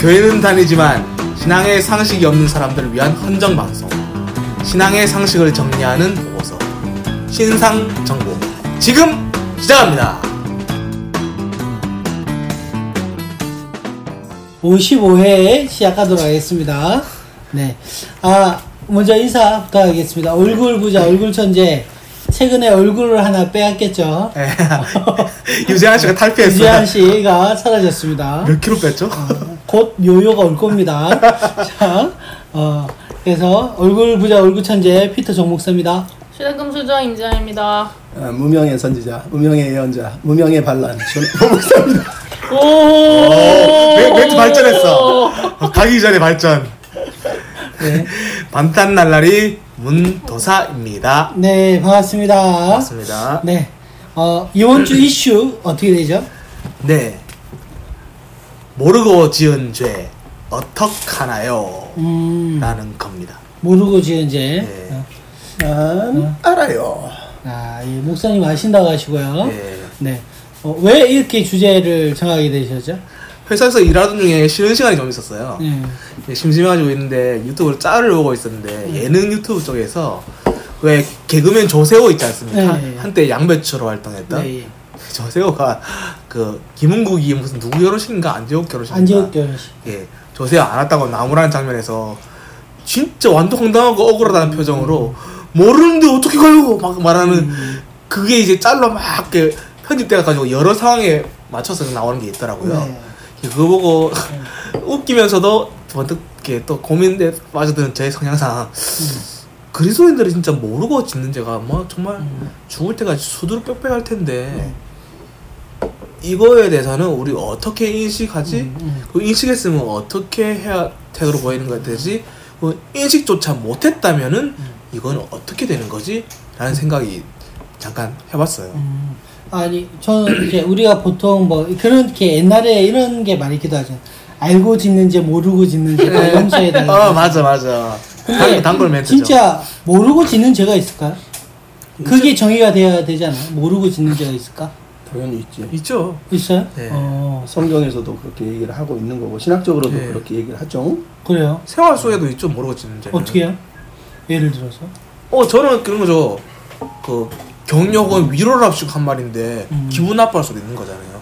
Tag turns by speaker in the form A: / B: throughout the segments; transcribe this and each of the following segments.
A: 교회는 다니지만 신앙의 상식이 없는 사람들을 위한 헌정 방송. 신앙의 상식을 정리하는 보고서. 신상 정보. 지금 시작합니다.
B: 55회 시작하도록 하겠습니다. 네. 아, 먼저 인사 부탁하겠습니다. 얼굴 부자, 얼굴 천재. 최근에 얼굴을 하나 빼앗겼죠.
A: 예. 유재한 씨가 탈피했어요.
B: 유지한 씨가 사라졌습니다.
A: 몇 킬로 뺐죠?
B: 곧 요요가 올 겁니다. 자, 어, 그래서 얼굴 부자, 얼굴 천재 피터 정목사입니다.
C: 시대금 수저 임지아입니다.
D: 아, 무명의 선지자, 무명의 예언자, 무명의 반란, 저는 목사입니다.
C: 오,
A: 멘- 멘트 발전했어. 가기 전에 발전.
B: 네.
A: 반탄 날라리 문도사입니다.
B: 네, 반갑습니다.
A: 반갑습니다.
B: 네. 어, 이번 주 이슈 어떻게 되죠?
A: 네. 모르고 지은 죄 어떡하나요?
B: 음,
A: 라는 겁니다.
B: 모르고 지은 죄.
A: 네.
B: 어,
D: 난 알아요.
B: 아, 이 목사님 아신다고 하시고요.
A: 네.
B: 네. 어, 왜 이렇게 주제를 정하게 되셨죠?
A: 회사에서 일하던 중에 쉬는 시간이 좀 있었어요.
B: 네.
A: 네, 심심해가지고 있는데 유튜브를 짤을 보고 있었는데 예능 유튜브 쪽에서 왜 개그맨 조세호 있지 않습니까?
B: 네.
A: 한- 한때 양배추로 활동했던
B: 네.
A: 조세호가 그 김은국이 무슨 누구 결혼식인가? 안재욱 결혼식인가?
B: 안지옥 결혼식.
A: 예 조세호 안 왔다고 나무라는 장면에서 진짜 완전 황당하고 억울하다는 표정으로 모르는데 어떻게 가요? 막 말하는 그게 이제 짤로 막 이렇게 편집돼 가지고 여러 상황에 맞춰서 나오는 게 있더라고요.
B: 네.
A: 그거 보고 웃기면서도 번뜩 이렇게 또 고민에 빠져드는 제 성향상 그리스도인들이 진짜 모르고 짓는 죄가 뭐 정말 죽을 때까지 수두룩 빽빽할 텐데 이거에 대해서는 우리 어떻게 인식하지?
B: 음, 음.
A: 그 인식했으면 어떻게 해야 태도로 보이는 거야 되지? 그 인식조차 못했다면은 이건 어떻게 되는 거지? 라는 생각이 잠깐 해봤어요.
B: 음, 아니, 저는 이제 우리가 보통 뭐 그렇게 옛날에 이런 게 많이 있기도 하죠. 알고 짓는 죄, 모르고 짓는 죄, 다 용서해달라.
A: 어 맞아 맞아.
B: 근데
A: 단, 단골 멘트죠.
B: 진짜 모르고 짓는 죄가 있을까요? 그게 정의가 돼야 되잖아. 모르고 짓는 죄가 있을까?
D: 당연히 있지.
A: 있죠.
B: 있어요?
A: 네.
B: 어,
D: 성경에서도 그렇게 얘기를 하고 있는 거고 신학적으로도
A: 네.
D: 그렇게 얘기를 하죠.
B: 그래요.
A: 생활 속에도 있죠 모르고 짓는 죄.
B: 어떻게요? 예를 들어서?
A: 어 저는 그런 거죠. 그 격려 혹은 위로를 합시고 한 말인데
B: 음.
A: 기분 나빠할 수도 있는 거잖아요.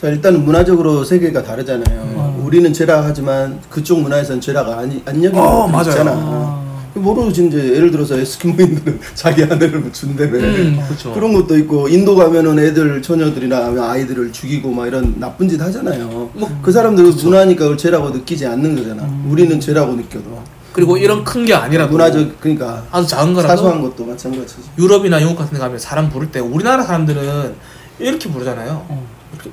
D: 자 일단은 문화적으로 세계가 다르잖아요.
B: 음.
D: 우리는 죄라 하지만 그쪽 문화에서는 죄라가 아니 안 여기는
A: 어, 맞아요.
D: 있잖아.
B: 아.
D: 모르고 지금 이제 예를 들어서 에스키모인들은 자기 아내를 준다며.
A: 음, 그렇죠.
D: 그런 것도 있고 인도 가면은 애들 처녀들이나 아이들을 죽이고 막 이런 나쁜 짓 하잖아요.
A: 뭐,
D: 그 사람들 문화니까 그걸 죄라고 느끼지 않는 거잖아.
B: 음.
D: 우리는 죄라고 느껴도.
A: 그리고 이런 큰 게 아니라도
D: 문화적 그러니까
A: 아주 작은 거라도
D: 사소한 것도 마찬가지지.
A: 유럽이나 영국 같은 데 가면 사람 부를 때 우리나라 사람들은 이렇게 부르잖아요.
B: 음.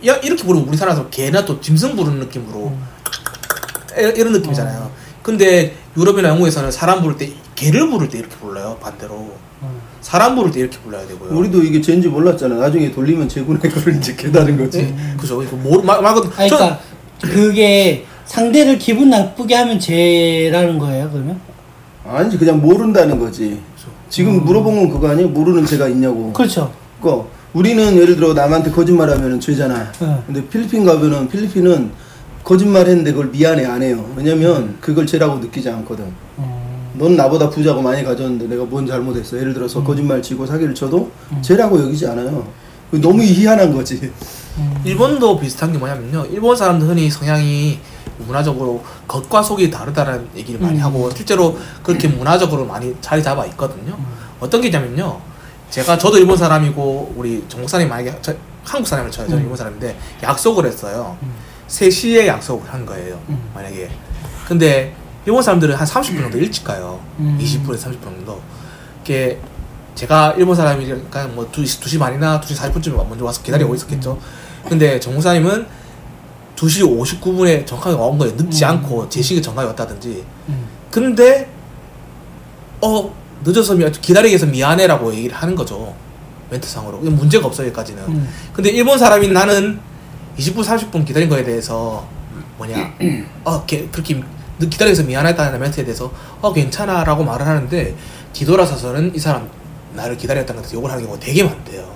A: 이렇게, 부르면 우리 사람은 개나 또 짐승 부르는 느낌으로
B: 음.
A: 이- 이런 느낌이잖아요. 근데 유럽이나 영국에서는 사람 부를 때 개를 부를 때 이렇게 불러요. 반대로
B: 음.
A: 사람 부를 때 이렇게 불러야 되고요.
D: 우리도 이게 죄인지 몰랐잖아. 나중에 돌리면 재군의 거를 이제 깨달은 거지.
A: 네, 그죠. 이거 뭐, 말, 말,
B: 아니, 그러니까 그게 상대를 기분 나쁘게 하면 죄라는 거예요, 그러면?
D: 아니지 그냥 모른다는 거지. 지금 물어본 건 그거 아니에요? 모르는 죄가 있냐고.
B: 그렇죠.
D: 그거 우리는 예를 들어 남한테 거짓말하면 죄잖아.
B: 네.
D: 근데 필리핀 가면은 필리핀은 거짓말했는데 그걸 미안해 안 해요. 왜냐면 그걸 죄라고 느끼지 않거든.
B: 음.
D: 넌 나보다 부자고 많이 가졌는데 내가 뭔 잘못했어. 예를 들어서
B: 음.
D: 거짓말 치고 사기를 쳐도 죄라고 여기지 않아요. 그거 너무 희한한 거지.
A: 일본도 비슷한 게 뭐냐면요. 일본 사람들 흔히 성향이 문화적으로 겉과 속이 다르다는 얘기를 많이
B: 음.
A: 하고 실제로 그렇게 문화적으로 많이 자리 잡아 있거든요. 어떤 게 있냐면요. 제가 저도 일본 사람이고 우리 정국사님 만약에 저, 한국 사람을 쳐요. 저는
B: 음.
A: 일본 사람인데 약속을 했어요.
B: 음.
A: 3시에 약속을 한 거예요.
B: 음.
A: 만약에. 근데 일본 사람들은 한 30분 정도 일찍 가요.
B: 음.
A: 20분에서 30분 정도. 이게 제가 일본 사람이니까 뭐 2시, 2시 반이나 2시 40분쯤에 먼저 와서 기다리고
B: 음.
A: 있었겠죠. 근데 정무사님은 2시 59분에 정확하게 온 거예요. 늦지
B: 음.
A: 않고 제 시기에 정확하게 왔다든지.
B: 음.
A: 근데 어 늦어서 미, 기다리게 해서 미안해라고 얘기를 하는 거죠. 멘트상으로. 문제가 없어요, 여기까지는.
B: 음.
A: 근데 일본 사람인 나는 20분, 30분 기다린 거에 대해서 뭐냐, 어, 게, 그렇게 늦- 기다려서 미안하다는 멘트에 대해서 어, 괜찮아 라고 말을 하는데 뒤돌아서서는 이 사람 나를 기다렸다는 것에 욕을 하는 경우가 되게 많대요.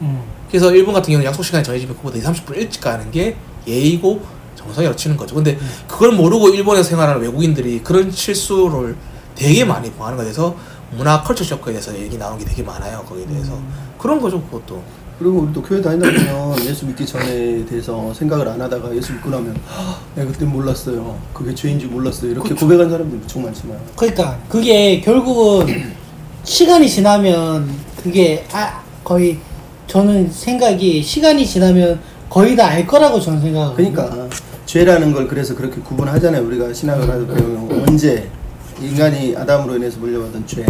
B: 음.
A: 그래서 일본 같은 경우는 약속 시간이 정해지면 그보다 2, 30분 일찍 가는 게 예의고 정성이라고 치는 거죠. 근데 그걸 모르고 일본에서 생활하는 외국인들이 그런 실수를 되게 많이 범하는 거에 대해서 문화 컬처 쇼크에 대해서 얘기 나오는 게 되게 많아요. 거기에 대해서 그런 거죠, 그것도.
D: 그리고 우리도 교회 다니다 보면 예수 믿기 전에 대해서 생각을 안 하다가 예수 믿고 나면 "아, 내가 그때 몰랐어요. 그게 죄인지 몰랐어요. 이렇게
A: 그쵸.
D: 고백한 사람들 엄청 많지만
B: 그러니까 그게 결국은 시간이 지나면 그게 아 거의 저는 생각이 시간이 지나면 거의 다 알 거라고 저는 생각하거든요.
D: 그러니까 죄라는 걸 그래서 그렇게 구분하잖아요. 우리가 신학을 하다 보면 언제 인간이 아담으로 인해서 물려받은 죄,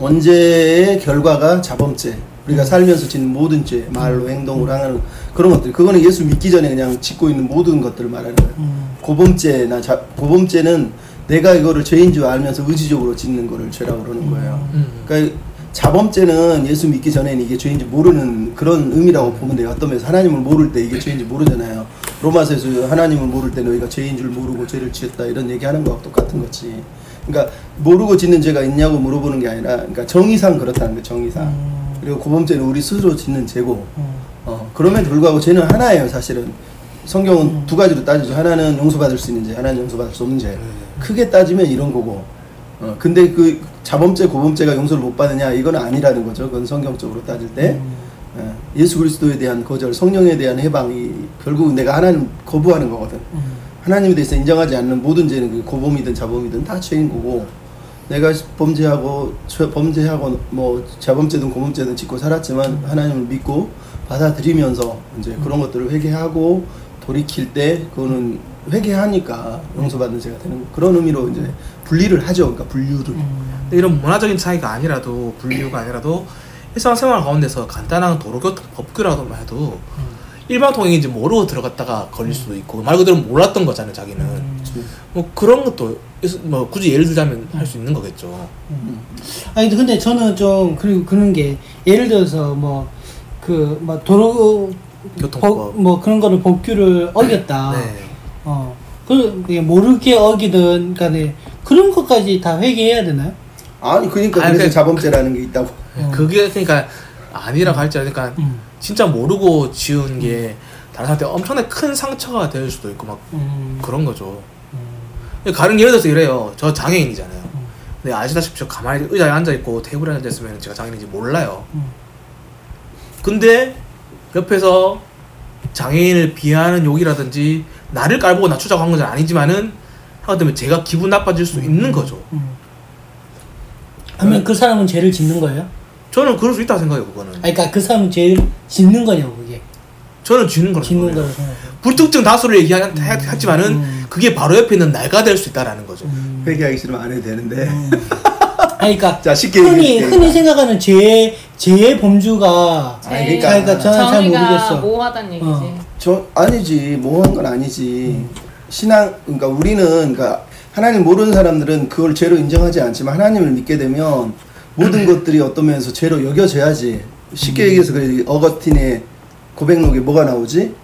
D: 언제의 결과가 자범죄, 우리가 살면서 짓는 모든 죄, 말로 행동으로 하는 그런 것들, 그거는 예수 믿기 전에 그냥 짓고 있는 모든 것들을 말하는 거예요.
B: 음.
D: 고범죄나 자, 고범죄는 내가 이거를 죄인 줄 알면서 의지적으로 짓는 거를 죄라고 그러는 거예요.
A: 음.
D: 그러니까 자범죄는 예수 믿기 전에는 이게 죄인지 모르는 그런 의미라고 보면 돼요. 어떤 면에서 하나님을 모를 때 이게 죄인지 모르잖아요. 로마서에서 하나님을 모를 때 너희가 죄인 줄 모르고 죄를 지었다 이런 얘기하는 거하고 똑같은 거지. 그러니까 모르고 짓는 죄가 있냐고 물어보는 게 아니라 그러니까 정의상 그렇다는 거 정의상.
B: 음.
D: 그리고 고범죄는 우리 스스로 짓는 죄고
B: 음.
D: 어, 그럼에도 불구하고 죄는 하나예요, 사실은. 성경은
B: 음.
D: 두 가지로 따지죠. 하나는 용서받을 수 있는 죄, 하나는 용서받을 수 없는 죄.
A: 네.
D: 크게 따지면 이런 거고. 어, 근데 그 자범죄, 고범죄가 용서를 못 받느냐, 이건 아니라는 거죠. 그건 성경적으로 따질 때.
B: 음.
D: 어, 예수 그리스도에 대한 거절, 성령에 대한 해방이 결국 내가 하나님 거부하는 거거든.
B: 음.
D: 하나님에 대해서 인정하지 않는 모든 죄는 그 고범이든 자범이든 다 죄인 거고 내가 범죄하고 죄- 범죄하고 뭐 자범죄든 고범죄든 짓고 살았지만 하나님을 믿고 받아들이면서 이제 그런 것들을 회개하고 돌이킬 때 그거는 회개하니까 용서받는 죄가 되는 그런 의미로 이제 분리를 하죠. 그러니까 분류를.
B: 음.
A: 이런 문화적인 차이가 아니라도 분류가 아니라도 일상생활 가운데서 간단한 도로교통 법규라고만 해도 일반 통행인지 모르고 들어갔다가 걸릴 수도 있고 말 그대로 몰랐던 거잖아요 자기는
B: 음.
A: 뭐 그런 것도 있- 뭐 굳이 예를 들자면 할 수 있는 거겠죠
B: 아니 근데 저는 좀 그리고 그런 게 예를 들어서 뭐 그뭐 도로
A: 교통법.
B: 법, 뭐 그런 거를 법규를 어겼다.
A: 네.
B: 어. 그 모르게 어기든 간에 그런 것까지 다 회개해야 되나요?
D: 아니 그러니까
A: 아니,
D: 그래서
A: 그-
D: 자범죄라는 게 있다고.
B: 어.
A: 그게 그러니까 아니라고 할지 그러니까
B: 음.
A: 진짜 모르고 지은 게 다른 사람한테 엄청나게 큰 상처가 될 수도 있고 막
B: 음.
A: 그런 거죠
B: 음.
A: 가령 예를 들어서 이래요 저 장애인이잖아요 근데 아시다시피 저 가만히 의자에 앉아있고 테이블에 앉아있으면 제가 장애인인지 몰라요
B: 음.
A: 근데 옆에서 장애인을 비하하는 욕이라든지 나를 깔보고 낮추자고 한 건 아니지만은 되면 제가 기분 나빠질 수 있는 거죠.
B: 음. 하면 그 사람은 죄를 짓는 거예요?
A: 저는 그럴 수 있다고 생각해요, 그거는.
B: 아니, 그러니까 그 사람은 죄를 짓는 거냐고 그게
A: 저는 쥐는 거라고
B: 짓는. 거라고 생각해요.
A: 불특정 다수를 얘기하지만은
B: 음.
A: 그게 바로 옆에 있는 날가 될 수 있다라는 거죠.
B: 음.
D: 회개하기 싫으면 안 해도 되는데.
B: 아니, 그러니까
D: 자, 쉽게
B: 흔히. 흔히 생각하는 죄 죄의 범주가
D: 아니, 그러니까-
B: 그러니까 저는 잘 모르겠어.
C: 모호하다는 얘기지.
B: 어.
D: 저 아니지 모호한 건 아니지 신앙 그러니까 우리는 그러니까 하나님 모르는 사람들은 그걸 죄로 인정하지 않지만 하나님을 믿게 되면 모든 것들이 어떤 면에서 죄로 여겨져야지 쉽게 얘기해서 그래 어거스틴의 고백록에 뭐가 나오지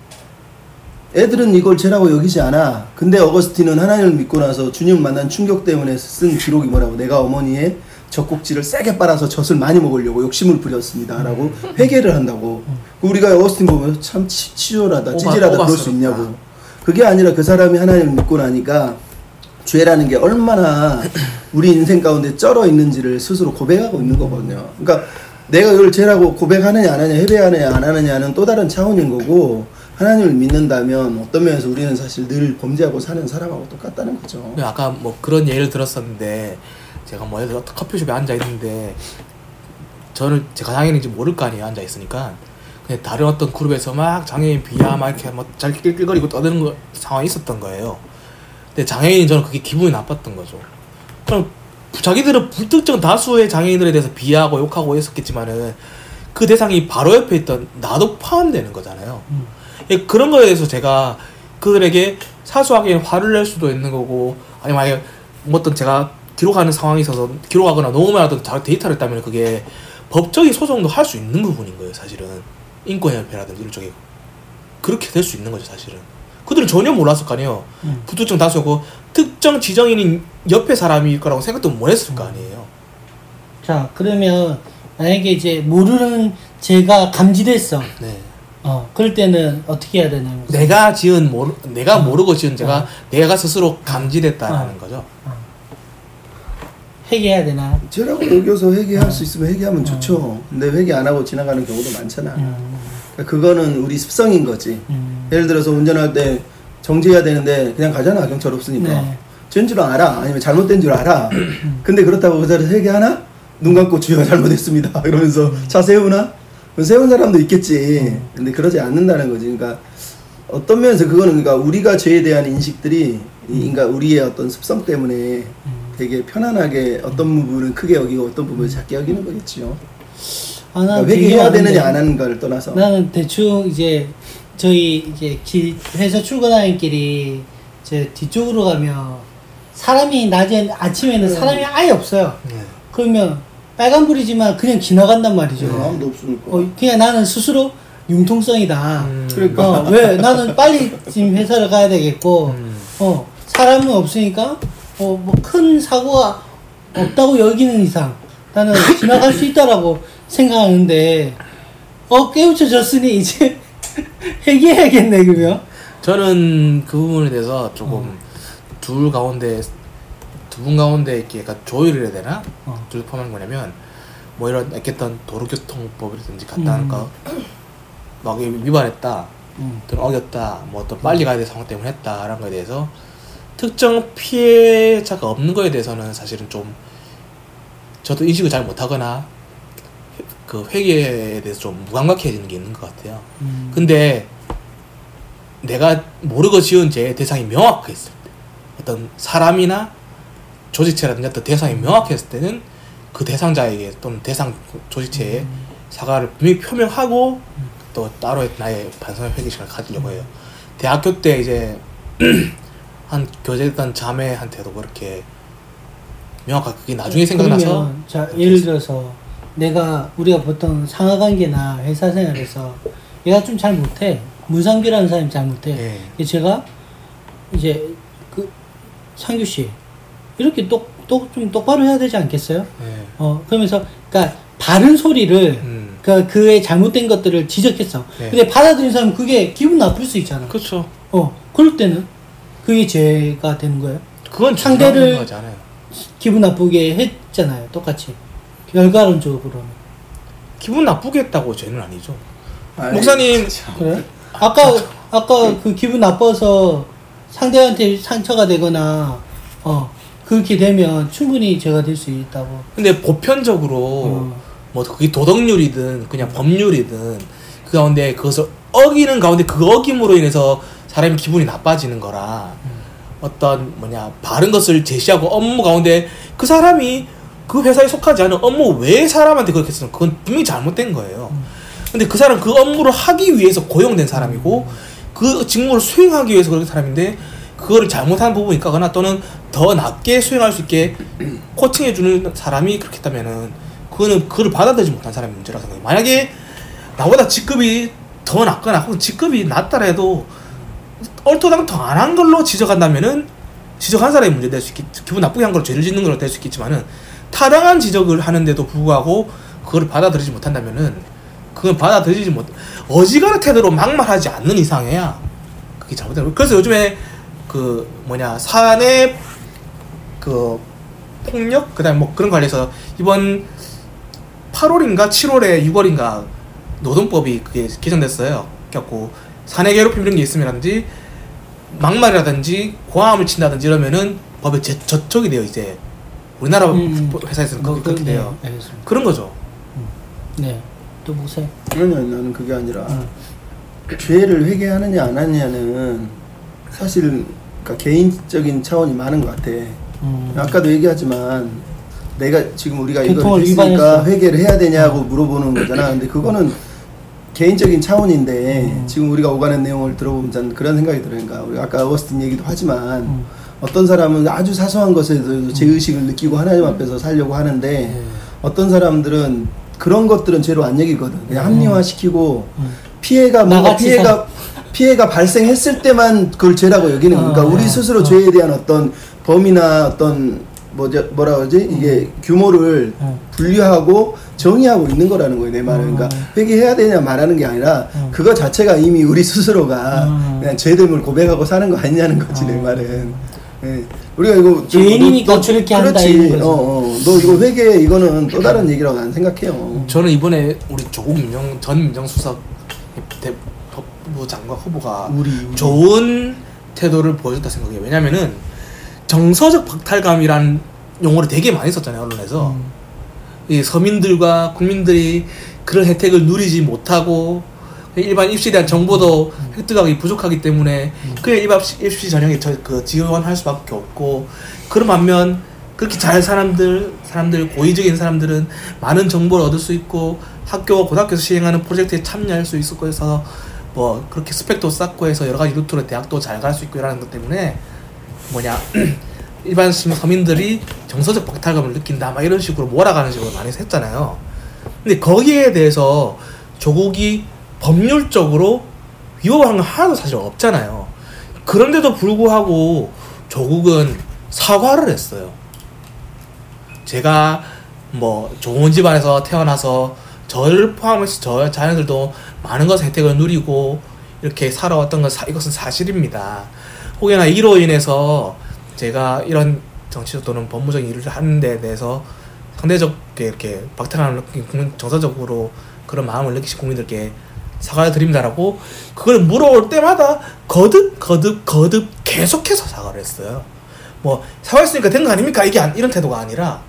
D: 애들은 이걸 죄라고 여기지 않아. 근데 어거스틴은 하나님을 믿고 나서 주님을 만난 충격 때문에 쓴 기록이 뭐라고? 내가 어머니의 젖꼭지를 세게 빨아서 젖을 많이 먹으려고 욕심을 부렸습니다라고 회개를 한다고. 우리가 어거스틴 보면 참 치, 치졸하다 찌질하다 그럴 수. 있냐고. 그게 아니라 그 사람이 하나님을 믿고 나니까 죄라는 게 얼마나 우리 인생 가운데 쩔어 있는지를 스스로 고백하고 있는 거거든요. 그러니까 내가 이걸 죄라고 고백하느냐 안 하느냐 회개하느냐 안 하느냐는 또 다른 차원인 거고 하나님을 믿는다면 어떤 면에서 우리는 사실 늘 범죄하고 사는 사람하고 똑같다는 거죠
A: 아까 뭐 그런 예를 들었었는데 제가 뭐 예를 들어 커피숍에 앉아 있는데 저는 제가 장애인인지 모를 거 아니에요 앉아 있으니까 근데 다른 어떤 그룹에서 막 장애인 비하 막 이렇게 뭐잘 낄낄거리고 떠드는 거, 상황이 있었던 거예요. 근데 장애인이 저는 그게 기분이 나빴던 거죠. 그럼 자기들은 불특정 다수의 장애인들에 대해서 비하하고 욕하고 했었겠지만은 그 대상이 바로 옆에 있던 나도 포함되는 거잖아요.
B: 음.
A: 예, 그런 거에 대해서 제가 그들에게 사소하게 화를 낼 수도 있는 거고 아니면 아예 뭐 어떤 제가 기록하는 상황이 있어서 기록하거나 하던 자- 데이터를 했다면 그게 법적인 소송도 할 수 있는 부분인 거예요 사실은 인권협회라든지 일종의 그렇게 될 수 있는 거죠 사실은 그들은 전혀 몰랐을 거 아니에요
B: 음.
A: 부특정 다수고 특정 지정인인 옆에 사람일 거라고 생각도 못 했을 거 아니에요
B: 자 그러면 만약에 이제 모르는 제가 감지됐어.
A: 네.
B: 어, 그럴 때는 어떻게 해야 되나요?
A: 내가 지은 모르 내가
B: 어.
A: 모르고 지은 죄가
B: 어.
A: 내가 스스로 감지됐다라는
B: 어.
A: 거죠.
B: 회개해야 되나?
D: 죄라고 여겨서 회개할 수 있으면 회개하면 좋죠. 근데 회개 안 하고 지나가는 경우도 많잖아.
B: 음,
D: 그러니까 그거는 우리 습성인 거지.
B: 음.
D: 예를 들어서 운전할 때 정지해야 되는데 그냥 가잖아 경찰 없으니까.
B: 네.
D: 죄인 줄 알아. 아니면 잘못된 줄 알아. 근데 그렇다고 그 자리에서 회개하나? 눈 감고 주여 잘못했습니다. 이러면서 차 세우나? 세운 사람도 있겠지. 근데 그러지 않는다는 거지. 그러니까 어떤 면에서 그거는 그러니까 우리가 죄에 대한 인식들이 이 그러니까 우리의 어떤 습성 때문에 되게 편안하게 어떤 부분은 크게 여기고 어떤 부분은 작게 여기는 거겠지요.
B: 아, 난
D: 그러니까 회개해야 되느냐 안 하는 걸 떠나서.
B: 나는 대충 이제 저희 이제 길, 회사 출근하는 길이 제 뒤쪽으로 가면 사람이 낮에 아침에는 사람이 아예 없어요.
A: 네.
B: 그러면 빨간불이지만 그냥 지나간단 말이죠.
D: 네, 아무도 없으니까.
B: 어, 그냥 나는 스스로 융통성이다.
A: 음.
D: 그러니까.
B: 어, 왜 나는 빨리 지금 회사를 가야 되겠고,
A: 음.
B: 어 사람은 없으니까 어 뭐 큰 사고가 없다고 여기는 이상 나는 지나갈 수 있다라고 생각하는데 어 깨우쳐졌으니 이제 회개해야겠네 그러면.
A: 저는 그 부분에 대해서 조금
B: 어.
A: 둘 가운데 두 분 가운데 이렇게 약간 조율을 해야 되나?
B: 어.
A: 둘 포함한 거냐면 뭐 이런 어쨌든 도로교통법이라든지 갔다
B: 음.
A: 하니까 막 위반했다,
B: 음.
A: 또는 어겼다, 뭐 어떤 빨리 가야 될 상황 때문에 했다라는 거에 대해서 특정 피해자가 없는 거에 대해서는 사실은 좀 저도 인식을 잘 못하거나 그 회계에 대해서 좀 무감각해지는 게 있는 것 같아요.
B: 음.
A: 근데 내가 모르고 지은 죄의 대상이 명확했을 때 어떤 사람이나 조직체라든지 어떤 대상이 명확했을 때는 그 대상자에게 또는 대상 조직체에 사과를 분명히 표명하고 또 따로 나의 반성의 회개 시간을 가지려고 해요. 대학교 때 이제 한 교제했던 자매한테도 그렇게 명확하게 그게 나중에 생각나서
B: 그러면 자 예를 들어서 내가 우리가 보통 상하관계나 회사 생활에서 얘가 좀 잘 못해 문상규라는 사람이 잘 못해
A: 예.
B: 제가 이제 그 상규 씨 이렇게 똑똑좀 똑바로 해야 되지 않겠어요?
A: 예.
B: 어 그러면서 그러니까 바른 소리를
A: 음.
B: 그 그의 잘못된 것들을 지적했어.
A: 네.
B: 근데 받아들인 사람 은 그게 기분 나쁠 수 있잖아.
A: 그렇죠.
B: 어 그럴 때는 그게 죄가 되는 거예요.
A: 그건
B: 상대를-. 기분 나쁘게 했잖아요. 똑같이 결과론적으로는.
A: 기분 나쁘게 했다고 죄는 아니죠.
D: 아이,
A: 목사님
B: 그래? 아까 아까 그 기분 나빠서 상대한테 상처가 되거나 어 그렇게 되면 충분히 죄가 될 수 있다고.
A: 근데 보편적으로
B: 어.
A: 뭐 그게 도덕률이든 그냥 법률이든 그 가운데 그것을 어기는 가운데 그 어김으로 인해서 사람이 기분이 나빠지는 거라 어떤 뭐냐 바른 것을 제시하고 업무 가운데 그 사람이 그 회사에 속하지 않은 업무 왜 사람한테 그렇게 쓰는 그건 분명히 잘못된 거예요. 근데 그 사람 그 업무를 하기 위해서 고용된 사람이고 그 직무를 수행하기 위해서 그런 사람인데 그거를 잘못한 부분이 있거나 또는 더 낮게 수행할 수 있게 코칭해 주는 사람이 그렇게 했다면은 그거는 그걸 받아들이지 못한 사람이 문제라고 생각해요. 만약에 나보다 직급이 더 낮거나 혹은 직급이 낮다라 해도 얼토당토 안 한 걸로 지적한다면은 지적한 사람이 문제 될 수 있겠 기분 나쁘게 한 걸로 죄를 짓는 걸로 될 수 있겠지만은 타당한 지적을 하는데도 불구하고 그걸 받아들이지 못한다면은 그건 받아들이지 못 어지간한 태도로 막말하지 않는 이상해야 그게 잘못된 거예요. 그래서 요즘에 그 뭐냐 사내 그 폭력 그다음 뭐 그런 관련해서 이번 8월인가 7월에 6월인가 노동법이 그게 개정됐어요. 그래갖고 사내 괴롭힘 이런 게 있으면라든지 막말이라든지 고함을 친다든지 이러면은 법에 제, 저촉이 돼요 이제 우리나라
B: 음.
A: 회사에서는
B: 뭐,
A: 그렇게,
B: 네,
A: 돼요.
B: 알겠습니다.
A: 그런 거죠.
B: 네. 또 보세요.
D: 아니 아니 나는 그게 아니라
B: 음.
D: 죄를 회개하느냐 안 하느냐는 사실 그러니까 개인적인 차원이 많은 것 같아.
B: 음.
D: 아까도 얘기하지만 내가 지금 우리가 이걸 했으니까. 회개를 해야 되냐고 물어보는 거잖아. 근데 그거는 개인적인 차원인데
B: 음.
D: 지금 우리가 오가는 내용을 들어보면 저는 그런 생각이 들어요. 그러니까 우리 아까 어스틴 얘기도 하지만
B: 음.
D: 어떤 사람은 아주 사소한 것에도 죄의식을 느끼고 하나님 앞에서 살려고 하는데
A: 네.
D: 어떤 사람들은 그런 것들은 죄로 안 여기거든. 그냥 합리화시키고
B: 음.
D: 피해가 뭔가 피해가 피해가 발생했을 때만 그걸 죄라고 여기는 거니까
B: 어,
D: 우리 스스로
B: 어.
D: 죄에 대한 어떤 범위나 어떤 뭐죠 뭐라 그러지 이게 규모를
B: 어.
D: 분류하고 정의하고 있는 거라는 거예요 내 말은
B: 어.
D: 그러니까 회개해야 되냐 말하는 게 아니라
B: 어.
D: 그거 자체가 이미 우리 스스로가
B: 어.
D: 그냥 죄됨을 고백하고 사는 거 아니냐는 거지 내
B: 어.
D: 말은 예. 우리가 이거
B: 죄인이니까 저렇게 한다,
D: 그렇지
B: 이런.
D: 어, 어. 너 이거 회개 이거는 또 다른 얘기라고 나는 생각해요
A: 저는 이번에 우리 조국 민정 전 민정수석 대법부 장관 후보가
D: 우리, 우리.
A: 좋은 태도를 보여줬다 생각해요. 왜냐면은 정서적 박탈감이란 용어를 되게 많이 썼잖아요 언론에서
B: 음.
A: 이 서민들과 국민들이 그런 혜택을 누리지 못하고 일반 입시에 대한 정보도 획득하기 부족하기 때문에 그냥 일반 입시- 전형에 저, 그 지원할 수밖에 없고 그런 반면 그렇게 잘 사람들 사람들 고의적인 사람들은 많은 정보를 얻을 수 있고 학교 고등학교에서 시행하는 프로젝트에 참여할 수 있을 거여서 뭐 그렇게 스펙도 쌓고 해서 여러 가지 루트로 대학도 잘 갈 수 있고 이러는 것 때문에 뭐냐 일반 서민들이 정서적 박탈감을 느낀다 막 이런 식으로 몰아가는 식으로 많이 했잖아요. 근데 거기에 대해서 조국이 법률적으로 위법한 건 하나도 사실 없잖아요. 그런데도 불구하고 조국은 사과를 했어요. 제가 뭐 좋은 집안에서 태어나서 저를 포함해서 저 자녀들도 많은 것의 혜택을 누리고 이렇게 살아왔던 건 사, 이것은 사실입니다. 혹여나 이로 인해서 제가 이런 정치적 또는 법무적인 일을 하는 데 대해서 상대적 이렇게 느낀 국민 정서적으로 그런 마음을 느끼신 국민들께 사과를 드립니다라고 그걸 물어올 때마다 거듭 거듭 거듭 계속해서 사과를 했어요. 뭐 사과했으니까 된 거 아닙니까? 이게 안- 이런 태도가 아니라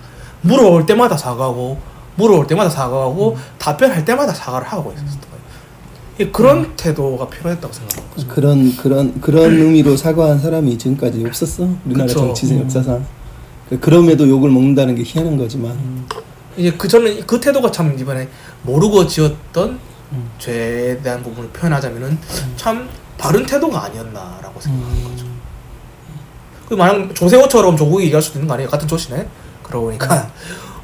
A: 물어올 때마다 사과하고 물어올 때마다 사과하고 답변할 때마다 사과를 하고 있었던 거예요. 이 그런 태도가 필요했다고 거죠.
D: 그런 그런 그런 의미로 사과한 사람이 지금까지 없었어 우리나라
A: 그쵸.
D: 정치생
B: 음.
D: 역사상 그- 그럼에도 욕을 먹는다는 게 희한한 거지만
A: 이제 그 저는 그 태도가 참 이번에 모르고 지었던
B: 음.
A: 죄에 대한 부분을 표현하자면은 참 바른 태도가 아니었나라고 생각하는 거죠.
B: 음.
A: 그 만약 조세호처럼 조국이 얘기할 수도 있는 거 아니에요? 같은 조시네. 그러고 보니까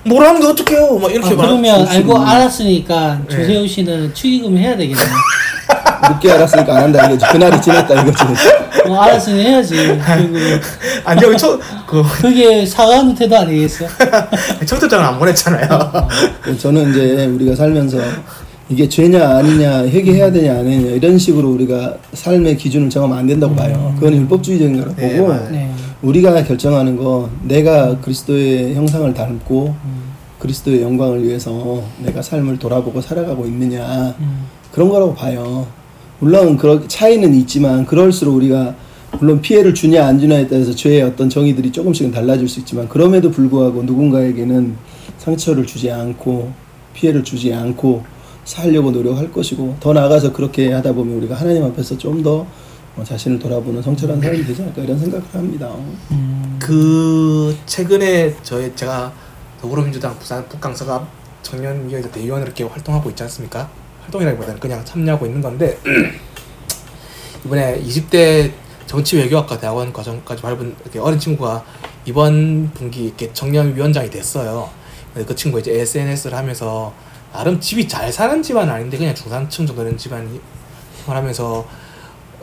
A: 뭐라는 게 어떡해요? 막 이렇게
B: 아,
A: 말.
B: 그러면 알고. 알았으니까
A: 네.
B: 조세호 씨는 축의금 해야 되겠네.
D: 늦게 알았으니까 안 한다 이거지 그날이 지났다 이거지
B: 뭐 알았으니 해야지.
A: 아니 여기 초, 그
B: 그게 사과하는 태도 아니겠어?
A: 청첩장을 안 보냈잖아요.
D: 저는 이제 우리가 살면서 이게 죄냐 아니냐 회개해야 되냐 안 되냐 이런 식으로 우리가 삶의 기준을 정하면 안 된다고 봐요 그건 율법주의적인 거라고
A: 네,
D: 보고.
B: 네.
D: 우리가 결정하는 건 내가 그리스도의 형상을 닮고
B: 음,
D: 그리스도의 영광을 위해서 내가 삶을 돌아보고 살아가고 있느냐.
B: 음,
D: 그런 거라고 봐요. 물론 그런 차이는 있지만 그럴수록 우리가 물론 피해를 주냐 안 주냐에 따라서 죄의 어떤 정의들이 조금씩은 달라질 수 있지만 그럼에도 불구하고 누군가에게는 상처를 주지 않고 피해를 주지 않고 살려고 노력할 것이고 더 나아가서 그렇게 하다 보면 우리가 하나님 앞에서 좀 더 자신을 돌아보는 성철한 사람이 되지 않을까 이런 생각을 합니다.
B: 음.
A: 그 최근에 저희 제가 더불어민주당 부산 북강서갑 청년위원회 대의원으로 이렇게 활동하고 있지 않습니까? 활동이라기보다는 그냥 참여하고 있는 건데 이번에 20대 정치 외교학과 대학원 과정까지 밟은 이렇게 어린 친구가 이번 분기 이렇게 청년위원장이 됐어요. 그 친구 이제 SNS를 하면서 나름 집이 잘 사는 집안은 아닌데 그냥 중산층 정도 되는 집안이 생활하면서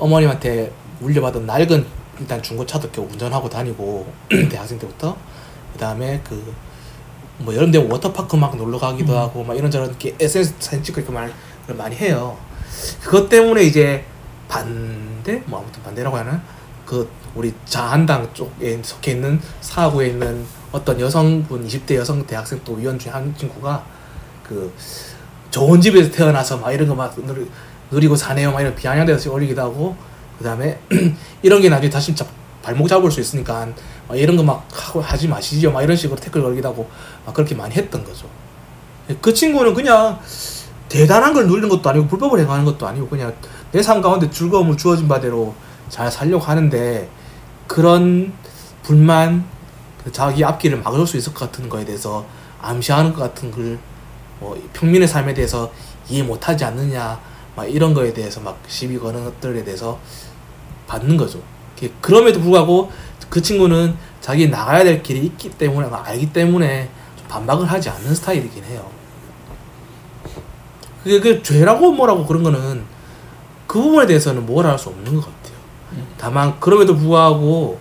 A: 어머님한테 물려받은 낡은 일단 중고차도 이렇게 운전하고 다니고 대학생 때부터 그 다음에 그 뭐 여름 되면 워터파크 막 놀러 가기도 하고 막 이런저런 이렇게 SNS 사진 찍고 이렇게 말 많이 해요. 그것 때문에 이제 반대? 뭐 아무튼 반대라고 하나? 그 우리 자한당 쪽에 속해 있는 사구에 있는 어떤 여성분 20대 여성 대학생 또 위원 중에 한 친구가 그 좋은 집에서 태어나서 막 이런 거막 누리고 사네요 막 이런 비아냥대서 올리기도 하고 그 다음에 이런 게 나중에 다시 잡, 발목 잡을 수 있으니까 막 이런 거 막 하지 마시죠 막 이런 식으로 태클 걸기도 하고 막 그렇게 많이 했던 거죠. 그 친구는 그냥 대단한 걸 누리는 것도 아니고 불법을 행하는 것도 아니고 그냥 내 삶 가운데 즐거움을 주어진 바대로 잘 살려고 하는데 그런 불만 그 자기 앞길을 막을 수 있을 것 같은 거에 대해서 암시하는 것 같은 글 뭐 평민의 삶에 대해서 이해 못하지 않느냐 막 이런 거에 대해서 막 시비 거는 것들에 대해서 받는 거죠. 그- 그럼에도 불구하고 그 친구는 자기 나가야 될 길이 있기 때문에 알기 때문에 좀 반박을 하지 않는 스타일이긴 해요. 그게 그 죄라고 뭐라고 그런 거는 그 부분에 대해서는 뭐라 할수 없는 것 같아요. 다만 그럼에도 불구하고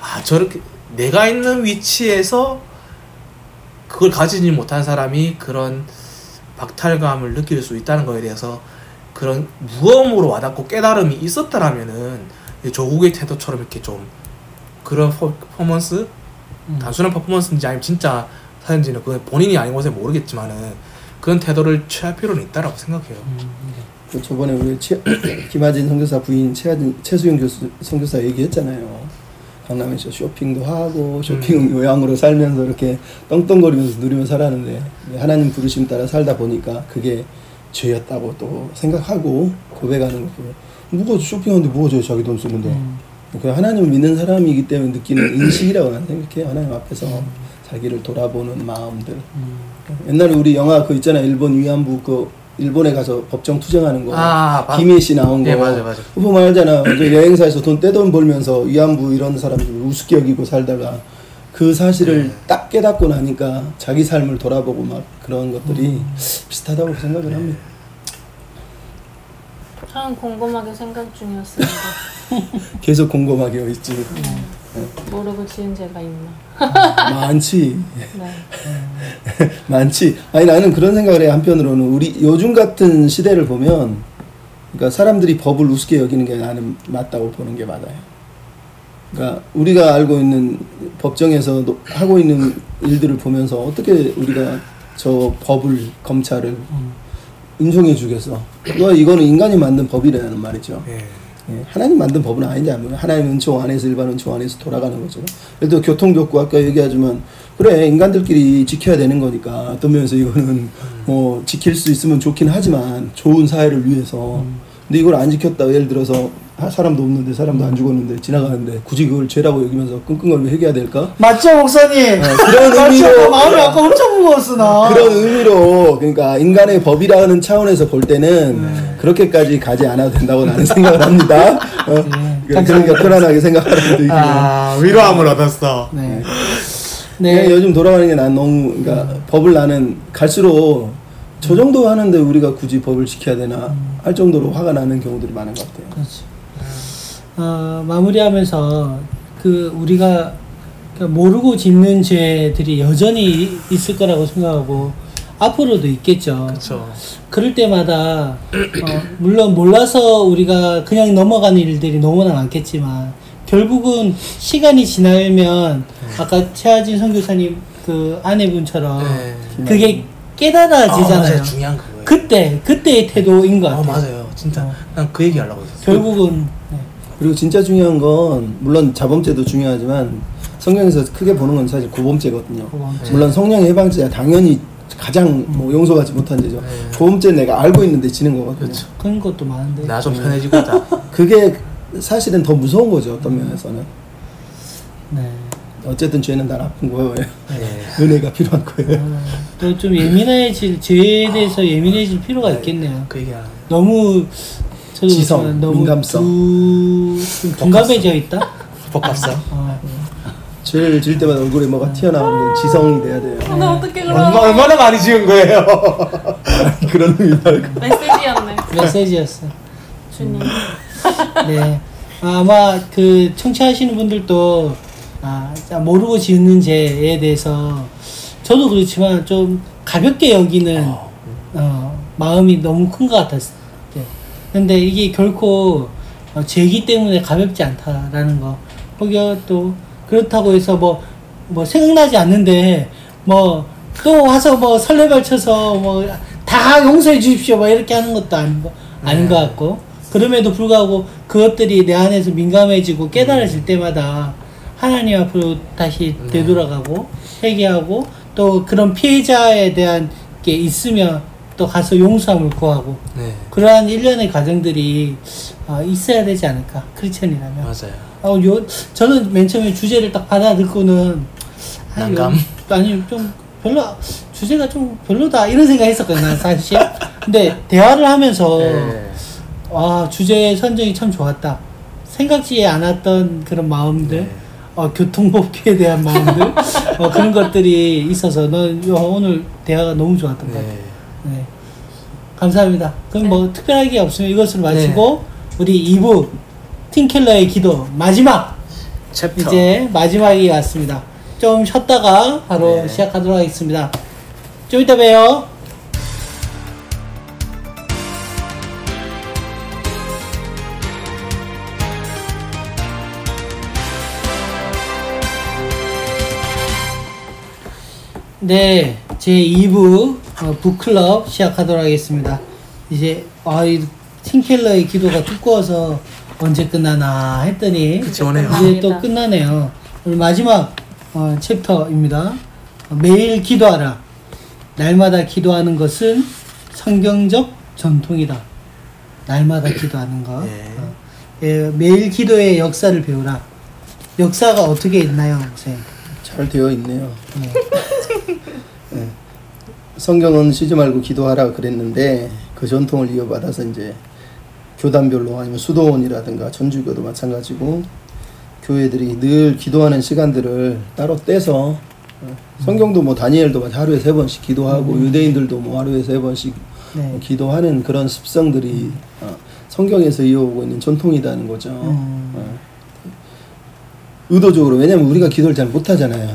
A: 아 저렇게 내가 있는 위치에서 그걸 가지지 못한 사람이 그런 박탈감을 느낄 수 있다는 거에 대해서 그런 무언으로 와닿고 깨달음이 있었다라면은 이 조국의 태도처럼 이렇게 좀 그런 퍼- 퍼포먼스
B: 음.
A: 단순한 퍼포먼스인지 아니면 진짜 사연지는 그건 본인이 아닌 것에 모르겠지만은 그런 태도를 취할 필요는 있다라고 생각해요.
D: 그 저번에 우리 최, 김하진 선교사 부인 최하진, 최수영 교수, 선교사 얘기했잖아요. 강남에서 쇼핑도 하고 쇼핑 요양으로 살면서 이렇게 떵떵거리면서 누리면서 살았는데 하나님 부르심 따라 살다 보니까 그게 죄였다고 또 생각하고 고백하는 거고 누가 쇼핑하는데 뭐가 죄 자기 돈 쓰는데.
B: 음.
D: 그 하나님을 믿는 사람이기 때문에 느끼는 인식이라고 나는 생각해요 하나님 앞에서 자기를 돌아보는 마음들.
B: 음.
D: 옛날에 우리 영화 그 있잖아요 일본 위안부 그 일본에 가서 법정 투쟁하는 거.
A: 아, 맞-
D: 김희 씨 나온 거.
A: 예, 맞아, 맞아.
D: 그거 보면 저 여행사에서 돈 떼돈 벌면서 위안부 이런 사람들 우습게 여기고 살다가 그 사실을
A: 네.
D: 딱 깨닫고 나니까 자기 삶을 돌아보고 막 그런 것들이
A: 음.
D: 비슷하다고 생각을 합니다
C: 저는 곰곰하게 생각 중이었습니다.
D: 계속 곰곰하게 있지
C: 모르고 지은 죄가 있나?
D: 많지
C: 네.
D: 많지. 아니 나는 그런 생각을 해. 한편으로는 우리 요즘 같은 시대를 보면, 그러니까 사람들이 법을 우습게 여기는 게 나는 맞다고 보는 게 맞아요. 그러니까 우리가 알고 있는 법정에서 노- 하고 있는 일들을 보면서 어떻게 우리가 저 법을 검찰을 인정해 주겠어? 너 이거는 인간이 만든 법이라는 말이죠.
A: 예.
D: 예, 하나님 만든 법은 아니냐. 뭐 하나님 은총 안에서 일반 은총 안에서 돌아가는 거죠. 예를 들어 교통교구 아까 얘기하지만 그래 인간들끼리 지켜야 되는 거니까 어떤 면에서 이거는 뭐 지킬 수 있으면 좋긴 하지만 좋은 사회를 위해서 근데 이걸 안 지켰다 예를 들어서 아, 사람도 없는데 사람도 안 죽었는데 지나가는데 굳이 그걸 죄라고 여기면서 끙끙거리며 해결해야 될까?
B: 맞죠 목사님?
D: 어, 그런? 의미로
B: 마음이 아까 엄청 무거웠어 나.
D: 그런 의미로 그러니까 인간의 법이라는 차원에서 볼 때는
B: 네.
D: 그렇게까지 가지 않아도 된다고 나는 생각을 합니다. 어?
B: 네,
D: 그러니까 편안하게 생각하는 있고.
A: 아, 위로함을 얻었어.
B: 네.
D: 네.
B: 네.
D: 요즘 돌아가는 게 난 너무 그러니까 법을 나는 갈수록 저 정도 하는데 우리가 굳이 법을 지켜야 되나 할 정도로 화가 나는 경우들이 많은 것 같아요.
B: 그렇지. 어, 마무리하면서 그 우리가 그 모르고 짓는 죄들이 여전히 있을 거라고 생각하고 앞으로도 있겠죠.
A: 그렇죠.
B: 그럴 때마다 어, 물론 몰라서 우리가 그냥 넘어가는 일들이 너무나 많겠지만 결국은 시간이 지나면 아까 최하진 선교사님 그 아내분처럼
A: 네.
B: 그게
A: 아,
B: 깨달아지잖아요.
A: 맞아요. 중요한 그거예요.
B: 그때 그때의 태도인 것
A: 아,
B: 같아요.
A: 맞아요. 진짜
B: 어.
A: 난그 얘기 하려고 했었어.
B: 결국은 네.
D: 그리고 진짜 중요한 건 물론 자범죄도 중요하지만 성경에서 크게 보는 건 사실 고범죄거든요.
B: 고범죄.
D: 물론 성령의 해방죄야 당연히 가장 뭐 용서받지 못한 죄죠.
A: 네.
D: 고범죄 는 내가 알고 있는데 지는 거거든요.
A: 그렇죠.
B: 그런 것도 많은데.
A: 나 좀 편해지고 있다.
D: 그게 사실은 더 무서운 거죠 어떤 면에서는.
B: 네.
D: 어쨌든 죄는 다 나쁜 거예요.
A: 예.
D: 은혜가 필요한 거예요.
B: 또좀 예민해질 죄에 대해서 예민해질 필요가 있겠네요.
A: 그 얘기 하는
B: 너무
D: 지성, 민감성.
B: 둔감해져 있다.
A: 복합성.
B: 어.
D: 죄를 질 때마다 얼굴에 뭐가 튀어나오는 지성이 돼야 돼요.
C: 근데 어떻게
A: 얼마, 얼마나 많이 지은 거예요?
D: 그런 의미 말고.
C: 메시지였네.
B: 메시지였어.
C: 주님.
B: 네. 아, 아마 그 청취하시는 분들도 아, 자, 모르고 짓는 죄에 대해서 저도 그렇지만 좀 가볍게 여기는 어, 마음이 너무 큰 것 같았을 때. 근데 이게 결코 어, 죄기 때문에 가볍지 않다라는 거. 혹여 또 그렇다고 해서 뭐, 뭐 생각나지 않는데 뭐 또 와서 뭐 설레발 쳐서 뭐 다 용서해 주십시오. 뭐 이렇게 하는 것도 아닌 거, 아닌 것 같고. 그럼에도 불구하고 그것들이 내 안에서 민감해지고 깨달아질 때마다 하나님 앞으로 다시 되돌아가고 회개하고 또 그런 피해자에 대한 게 있으면 또 가서 용서함을 구하고
A: 네.
B: 그러한 일련의 과정들이 어, 있어야 되지 않을까 크리스천이라면
A: 맞아요.
B: 어, 요, 저는 맨 처음에 주제를 딱 받아 듣고는 아,
A: 난감?
B: 요- 아니 좀 별로 주제가 좀 별로다 이런 생각 했었거든요 난 사실 근데 대화를 하면서
A: 네.
B: 와 주제 선정이 참 좋았다 생각지 않았던 그런 마음들
A: 네.
B: 어, 교통법규에 대한 마음들 어, 그런 것들이 있어서 넌 요- 오늘 대화가 너무 좋았던 것 같아요
A: 네.
B: 네. 감사합니다. 그럼 뭐 특별할 게 없으면 이것으로 마치고
A: 네.
B: 우리 2부 팀켈러의 기도 마지막
A: 챕터.
B: 이제 마지막이 왔습니다. 좀 쉬었다가 바로
A: 네.
B: 시작하도록 하겠습니다. 좀 이따 봬요. 네, 제 2부 어, 북클럽 시작하도록 하겠습니다. 이제 아, 이 팀켈러의 기도가 두꺼워서 언제 끝나나 했더니
A: 그치오네요.
B: 이제 또 끝나네요. 오늘 마지막 어, 챕터입니다. 어, 매일 기도하라. 날마다 기도하는 것은 성경적 전통이다. 날마다 기도하는 것.
A: 예.
B: 어, 예, 매일 기도의 역사를 배우라. 역사가 어떻게 있나요, 선생님?
D: 잘 되어 있네요.
B: 네.
D: 예. 성경은 쉬지 말고 기도하라 그랬는데 그 전통을 이어받아서 이제 교단별로 아니면 수도원이라든가 전주교도 마찬가지고 교회들이 늘 기도하는 시간들을 따로 떼서 어, 성경도 뭐 다니엘도 하루에 세 번씩 기도하고 유대인들도 뭐 하루에 세 번씩
B: 네.
D: 기도하는 그런 습성들이 어, 성경에서 이어오고 있는 전통이라는 거죠.
B: 음.
D: 어. 의도적으로 왜냐면 우리가 기도를 잘 못하잖아요.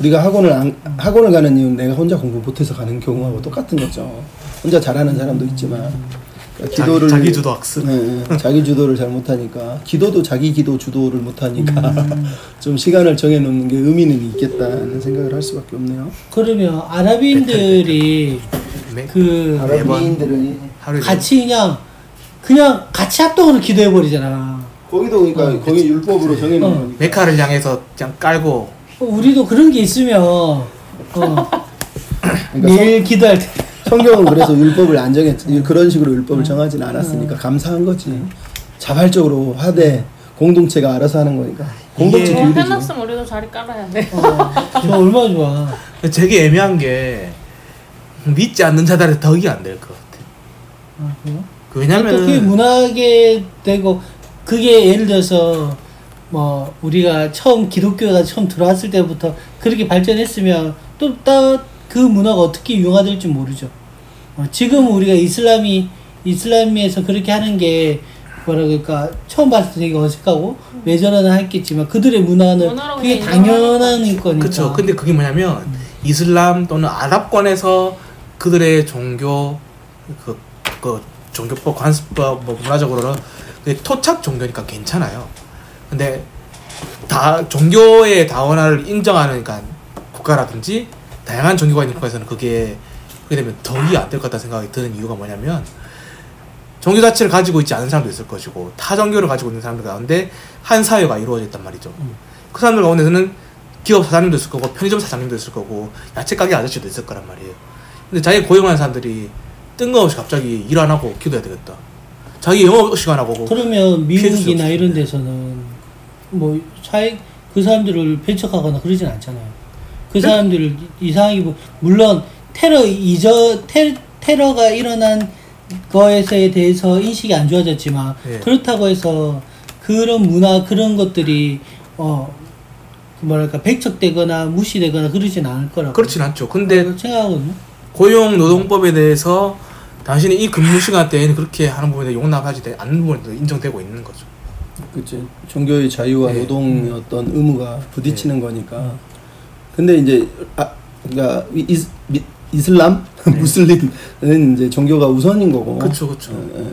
D: 우리가 학원을 안, 학원을 가는 이유는 내가 혼자 공부 못해서 가는 경우하고 똑같은 거죠. 혼자 잘하는 사람도 있지만 그러니까
A: 자기- 자기 주도 학습.
D: 네, 네. 자기 주도를 잘 못하니까 기도도 자기 기도 주도를 못하니까
B: 음.
D: 좀 시간을 정해놓는 게 의미는 있겠다는 생각을 할 수밖에 없네요.
B: 그러면 아랍인들이
A: 매,
B: 그
D: 아랍인들은
B: 같이 그냥 그냥 같이 합동으로 기도해 버리잖아.
D: 거기도 그러니까 거기 율법으로 정해놓은
B: 어.
D: 거니까.
A: 메카를 향해서 그냥 깔고
B: 우리도 그런 게 있으면 어,
D: 그러니까
B: 매일 기도할 때
D: 성경은 그래서 율법을 안 정했 그런 식으로 율법을 정하진 않았으니까 감사한 거지. 자발적으로 하되 공동체가 알아서 하는 거니까 공동체
C: 뭐
D: 규율이죠.
C: 해놨으면 우리도 자리 깔아야 돼.
B: 어, 저 얼마나 좋아.
A: 되게 애매한 게 믿지 않는 자들한테 덕이 안 될 것 같아.
B: 아, 그래요? 그또 그게 문화게 되고 그게 예를 들어서 뭐 우리가 처음 기독교가 처음 들어왔을 때부터 그렇게 발전했으면 또 그 문화가 어떻게 융화될지 모르죠. 어, 지금 우리가 이슬람이 이슬람에서 그렇게 하는 게 뭐라 그럴까 처음 봤을 때 되게 어색하고 왜 저러나 했겠지만 그들의 문화는 그게 당연한 거니까.
A: 그쵸. 근데 그게 뭐냐면 이슬람 또는 아랍권에서 그들의 종교 그, 그 종교법 관습법 뭐 문화적으로는 토착 종교니까 괜찮아요. 근데 다 종교의 다원화를 인정하는 그러니까 국가라든지 다양한 종교가 있는 국가에서는 그게 그게 되면 덕이 안 될 것 같다는 생각이 드는 이유가 뭐냐면 종교 자체를 가지고 있지 않은 사람도 있을 것이고 타 종교를 가지고 있는 사람들 가운데 한 사회가 이루어져 있단 말이죠. 그 사람들 가운데서는 기업 사장님도 있을 거고 편의점 사장님도 있을 거고 야채 가게 아저씨도 있을 거란 말이에요. 근데 자기 고용하는 사람들이 뜬금없이 갑자기 일 안 하고 기도해야 되겠다. 자기 영업 시간 하고
B: 그러면 미국이나 이런. 데서는 뭐 사회 그 사람들을 배척하거나 그러진 않잖아요. 그
A: 네?
B: 사람들을 이상하게 보 물론 테러 이저 테, 테러가 일어난 거에서에 대해서 인식이 안 좋아졌지만
A: 예.
B: 그렇다고 해서 그런 문화 그런 것들이 어 뭐랄까 배척되거나 무시되거나 그러진 않을 거라고
A: 그렇진 않죠. 근데
B: 생각하거든요.
A: 고용 노동법에 대해서 당신이 이 근무 시간대에는 그렇게 하는 부분에 용납하지 되- 않는 부분도 인정되고 있는 거죠.
D: 그치. 종교의 자유와
A: 네.
D: 노동의 어떤 의무가 부딪히는 거니까. 근데 이제 아 그러니까 이- 미- 이슬람 무슬림은 이제 종교가 우선인 거고.
A: 그렇죠, 그렇죠.
D: 예, 예.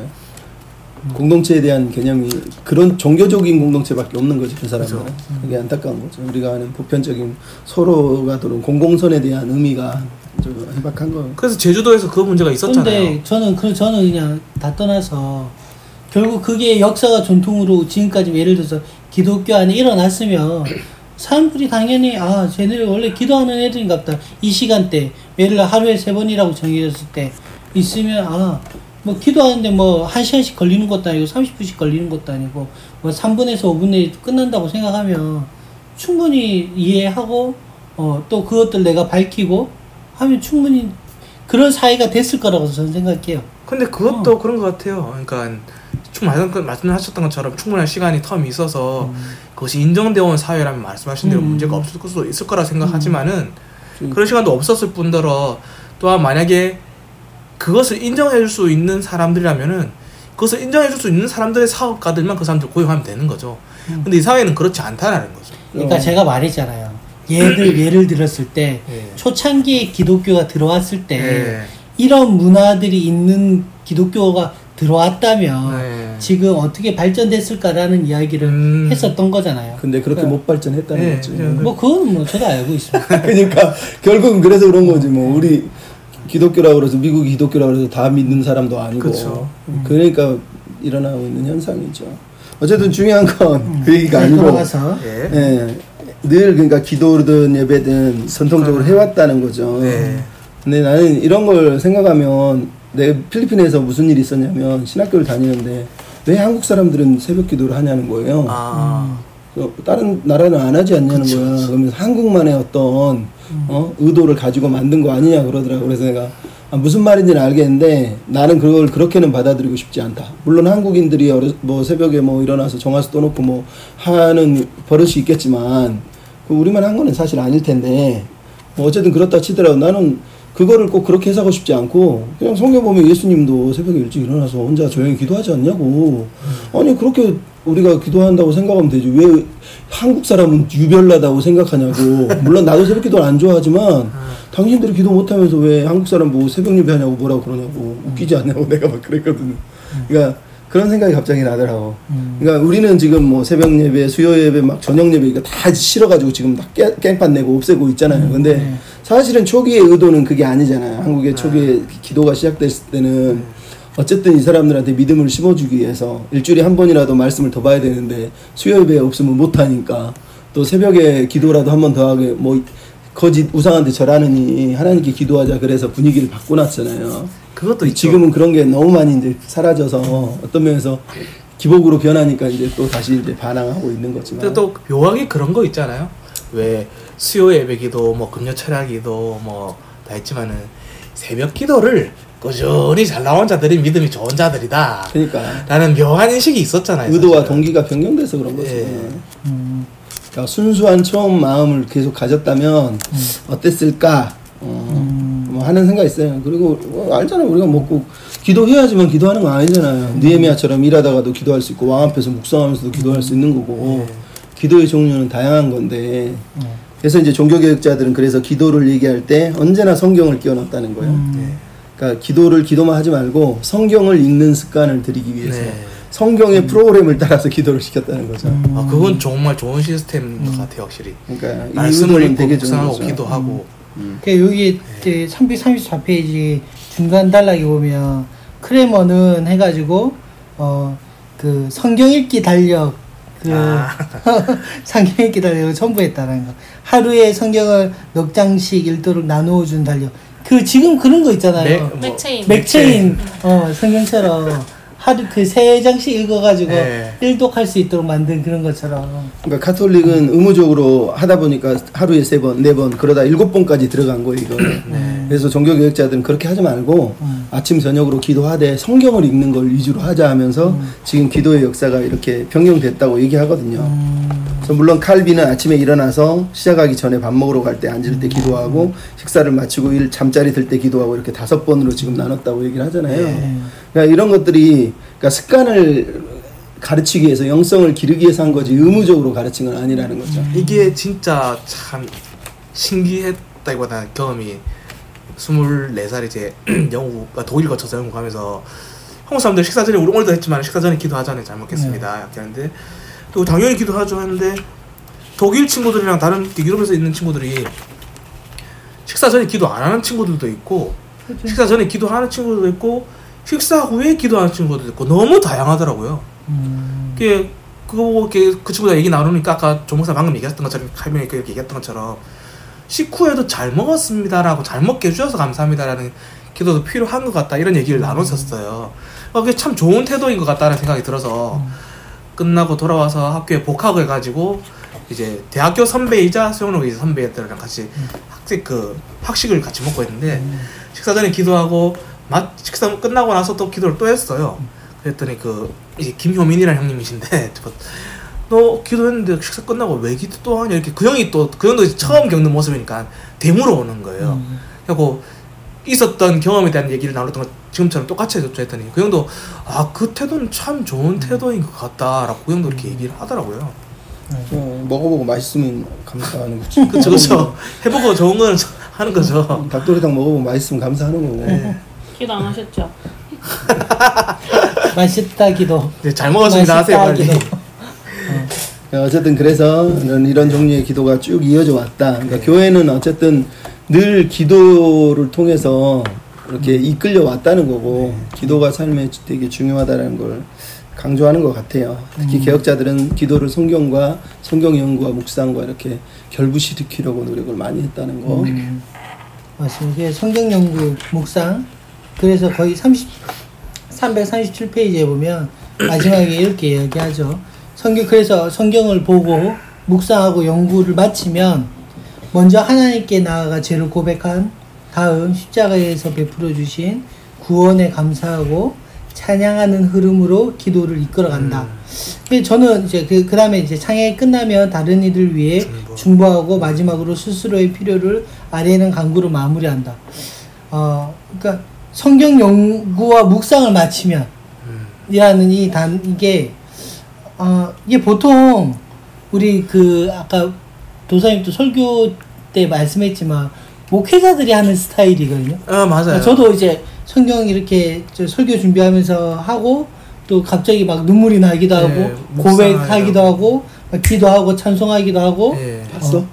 D: 공동체에 대한 개념이 그런 종교적인 공동체밖에 없는 거죠 그 사람들은
A: 그렇죠.
D: 그게 안타까운 거죠 우리가 아는 보편적인 서로가 들은 공공선에 대한 의미가 좀 희박한 거
A: 그래서 제주도에서 그 문제가 있었잖아요.
B: 근데 저는 그 저는 그냥 다 떠나서 결국 그게 역사가 전통으로 지금까지 예를 들어서 기독교 안에 일어났으면 사람들이 당연히 아 쟤네들 원래 기도하는 애들인갑다 이 시간대 예를 들어 하루에 세 번이라고 정해졌을 때 있으면 아 뭐 기도하는데 뭐 한 시간씩 걸리는 것도 아니고 30분씩 걸리는 것도 아니고 뭐 3분에서 5분 내에 끝난다고 생각하면 충분히 이해하고 어 또 그것들 내가 밝히고 하면 충분히 그런 사회가 됐을 거라고 저는 생각해요.
A: 근데 그것도 그런 것 같아요. 그러니까 말씀- 말씀하셨던 것처럼 충분한 시간이 텀이 있어서 그것이 인정되어 온 사회라면 말씀하신 대로
B: 음.
A: 문제가 없을 수도 있을 거라 생각하지만은
D: 음.
A: 그런 시간도 없었을 뿐더러 또한 만약에 그것을 인정해 줄 수 있는 사람들이라면은 그것을 인정해 줄 수 있는 사람들의 사업가들만 그 사람들 고용하면 되는 거죠. 근데 이 사회는 그렇지 않다라는 거죠.
B: 그러니까
D: 어.
B: 제가 말했잖아요. 예를 예를 들었을 때
A: 예.
B: 초창기에 기독교가 들어왔을 때
A: 예.
B: 이런 문화들이 있는 기독교가 들어왔다면
A: 네.
B: 지금 어떻게 발전됐을까라는 이야기를
A: 음.
B: 했었던 거잖아요.
D: 근데 그렇게 못 발전했다는
A: 네,
D: 거지.
A: 그냥
B: 뭐 그건 뭐 저도 알고 있습니다.
D: 그러니까 결국은 그래서 그런 거지 뭐 우리 기독교라고 그래서 미국 기독교라고 그래서 다 믿는 사람도 아니고
A: 그쵸.
D: 그러니까 일어나고 있는 현상이죠. 어쨌든 중요한 건 그 얘기가
B: 네,
D: 아니고
B: 돌아가서
A: 예.
D: 예, 늘 그러니까 기도든 예배든 선통적으로 해왔다는 거죠.
A: 네.
D: 근데 나는 이런 걸 생각하면 내가 필리핀에서 무슨 일이 있었냐면 신학교를 다니는데 왜 한국 사람들은 새벽 기도를 하냐는 거예요.
A: 아.
D: 어, 다른 나라는 안 하지 않냐는
A: 그쵸,
D: 거야.
A: 그쵸.
D: 그러면서 한국만의 어떤 어? 의도를 가지고 만든 거 아니냐 그러더라고. 그래서 내가 아, 무슨 말인지는 알겠는데 나는 그걸 그렇게는 받아들이고 싶지 않다. 물론 한국인들이 어려, 뭐 새벽에 뭐 일어나서 정화수 떠놓고 뭐 하는 버릇이 있겠지만 그 우리만 한 거는 사실 아닐 텐데 뭐 어쨌든 그렇다 치더라도 나는 그거를 꼭 그렇게 해석하고 싶지 않고 그냥 성경 보면 예수님도 새벽에 일찍 일어나서 혼자 조용히 기도하지 않냐고. 아니 그렇게 우리가 기도한다고 생각하면 되지. 왜 한국 사람은 유별나다고 생각하냐고. 물론 나도 새벽 기도를 안 좋아하지만 당신들이 기도 못하면서 왜 한국 사람 보고 새벽 예배하냐고 뭐라고 그러냐고 웃기지 않냐고 내가 막 그랬거든 그러니까 그런 생각이 갑자기 나더라고 그러니까 우리는 지금 뭐 새벽 예배 수요 예배 막 저녁 예배 이거 다 싫어가지고 지금 다 깨- 깽판 내고 없애고 있잖아요 근데
B: 네.
D: 사실은 초기의 의도는 그게 아니잖아요. 한국의 초기에 기도가 시작됐을 때는 어쨌든 이 사람들한테 믿음을 심어주기 위해서 일주일에 한 번이라도 말씀을 더 봐야 되는데 수요 예배 없으면 못 하니까 또 새벽에 기도라도 한 번 더 하게 뭐 거짓 우상한테 절하느니 하나님께 기도하자 그래서 분위기를 바꿔놨잖아요.
A: 그것도 있죠.
D: 지금은 그런 게 너무 많이 이제 사라져서 어떤 면에서 기복으로 변하니까 이제 또 다시 이제 반항하고 있는 거지만
A: 또 묘하게 그런 거 있잖아요. 왜 수요 예배기도 뭐 금요 철야기도 뭐 다 했지만은 새벽 기도를 꾸준히 잘 나온 자들이 믿음이 좋은 자들이다.
D: 그러니까
A: 라는 묘한 인식이 있었잖아요.
D: 의도와
A: 사실은.
D: 동기가 변경돼서 그런 거지.
A: 예.
B: 음,
D: 그러니까 순수한 처음 마음을 계속 가졌다면 어땠을까? 어, 뭐 하는 생각이 있어요. 그리고 뭐 알잖아 우리가 먹고 기도해야지만 기도하는 거 아니잖아요. 느헤미야처럼 일하다가도 기도할 수 있고 왕 앞에서 묵상하면서도 기도할 수 있는 거고. 기도의 종류는 다양한 건데. 그래서 이제 종교개혁자들은 그래서 기도를 얘기할 때 언제나 성경을 끼워 넣었다는 거예요. 그러니까 기도를 기도만 하지 말고 성경을 읽는 습관을 들이기 위해서.
A: 네.
D: 성경의 프로그램을 따라서 기도를 시켰다는 거죠.
A: 아, 그건 정말 좋은 시스템인 것 같아요, 확실히.
D: 그러니까 이
A: 말씀을 읽고 묵상하고. 기도하고.
B: 그 여기 이제 334페이지 중간 단락에 보면 크랜머는 해가지고 어 그 성경 읽기 달력 그
A: 아.
B: 성경 읽기 달력을 첨부했다는 거. 하루에 성경을 넉 장씩 읽도록 나누어 준 달력. 그 지금 그런 거 있잖아요.
A: 네, 뭐,
C: 맥체인.
B: 맥체인. 어 성경처럼 하루 그 세 장씩 읽어가지고
A: 네.
B: 일독할 수 있도록 만든 그런 것처럼
D: 그러니까 카톨릭은 의무적으로 하다 보니까 하루에 세 번, 네 번, 그러다 일곱 번까지 들어간 거예요, 이거. 그래서 종교개혁자들은 그렇게 하지 말고
B: 음.
D: 아침, 저녁으로 기도하되 성경을 읽는 걸 위주로 하자 하면서 지금 기도의 역사가 이렇게 변경됐다고 얘기하거든요.
B: 음,
D: 물론 칼빈은 아침에 일어나서 시작하기 전에 밥 먹으러 갈 때 앉을 때 기도하고 식사를 마치고 일 잠자리 들 때 기도하고 이렇게 다섯 번으로 지금 나눴다고 얘기를 하잖아요.
B: 네.
D: 그러니까 이런 것들이 그러니까 습관을 가르치기 위해서 영성을 기르기 위해서 한 거지 의무적으로 가르친 건 아니라는 거죠.
A: 이게 진짜 참 신기했다기보다는 경험이 24살 이제 영국, 아, 독일 거쳐서 영국 가면서 한국 사람들 식사 전에 우리 오늘도 했지만 식사 전에 기도하잖아요. 잘 먹겠습니다. 이렇게 하는데 또 당연히 기도하죠 하는데 독일 친구들이랑 다른 유럽에서 있는 친구들이 식사 전에 기도 안 하는 친구들도 있고 식사 전에 기도하는 친구들도 있고 식사 후에 기도하는 친구들도 있고 너무 다양하더라고요.
B: 음,
A: 그게 그거 그 친구가 얘기 나누니까 아까 조 목사 방금 얘기했던 것처럼 칼빈이 이렇게 얘기했던 것처럼 식후에도 잘 먹었습니다라고 잘 먹게 해주셔서 감사합니다라는 기도도 필요한 것 같다 이런 얘기를 나눴었어요. 어, 그게 참 좋은 태도인 것 같다는 생각이 들어서 끝나고 돌아와서 학교에 복학을 해가지고 이제 대학교 선배이자 수영록 이제 선배들이랑 같이 학식 그 학식을 같이 먹고 했는데 식사 전에 기도하고 맛 식사 끝나고 나서 또 기도를 또 했어요. 그랬더니 그 이제 김효민이라는 형님이신데 저, 너 기도했는데 식사 끝나고 왜 기도 또 하냐 이렇게 그 형이 또 그 형도 처음 겪는 모습이니까 되물어 오는 거예요.
B: 음.
A: 그리고 있었던 경험에 대한 얘기를 나눴던 거 지금처럼 똑같이 해줬죠 했더니 그 형도 아 그 태도는 참 좋은 태도인 것 같다라고 그 형도 이렇게 얘기를 하더라고요.
D: 어, 먹어보고 맛있으면 감사하는 거지.
A: 그쵸 그쵸 해보고 좋은 거는 하는 거죠
D: 닭도리탕 먹어보고 맛있으면 감사하는 거고.
A: 네.
C: 기도 안 하셨죠?
B: 맛있다 기도.
A: 네, 잘 먹었습니다 하세요
B: 맛있다,
A: 빨리
B: 기도.
D: 어쨌든 그래서 이런, 이런 종류의 기도가 쭉 이어져 왔다. 그러니까 교회는 어쨌든 늘 기도를 통해서 이렇게 이끌려 왔다는 거고 기도가 삶에 되게 중요하다는 걸 강조하는 것 같아요. 특히 개혁자들은 기도를 성경과 성경 연구와 묵상과 이렇게 결부시키려고 노력을 많이 했다는 거.
B: 음, 맞습니다. 성경 연구 묵상 그래서 거의 30 337페이지에 보면 마지막에 이렇게 이야기하죠. 성경 그래서 성경을 보고 묵상하고 연구를 마치면 먼저 하나님께 나아가 죄를 고백한 다음 십자가에서 베풀어 주신 구원에 감사하고 찬양하는 흐름으로 기도를 이끌어간다. 근데 저는 이제 그 그 다음에 이제 찬양이 끝나면 다른 이들 위해
A: 중보.
B: 중보하고 마지막으로 스스로의 필요를 아뢰는 간구로 마무리한다. 어, 그러니까 성경 연구와 묵상을 마치면 이라는 이 단 이게 어 이게 보통 우리 그 아까 도사님도 설교 때 말씀했지만 목회자들이 하는 스타일이거든요.
A: 아 맞아요
B: 저도 이제 성경 이렇게 저 설교 준비하면서 하고 또 갑자기 막 눈물이 나기도 하고
A: 네,
B: 고백하기도.
A: 하고
B: 막 기도하고 찬송하기도 하고
A: 예.
D: 봤어?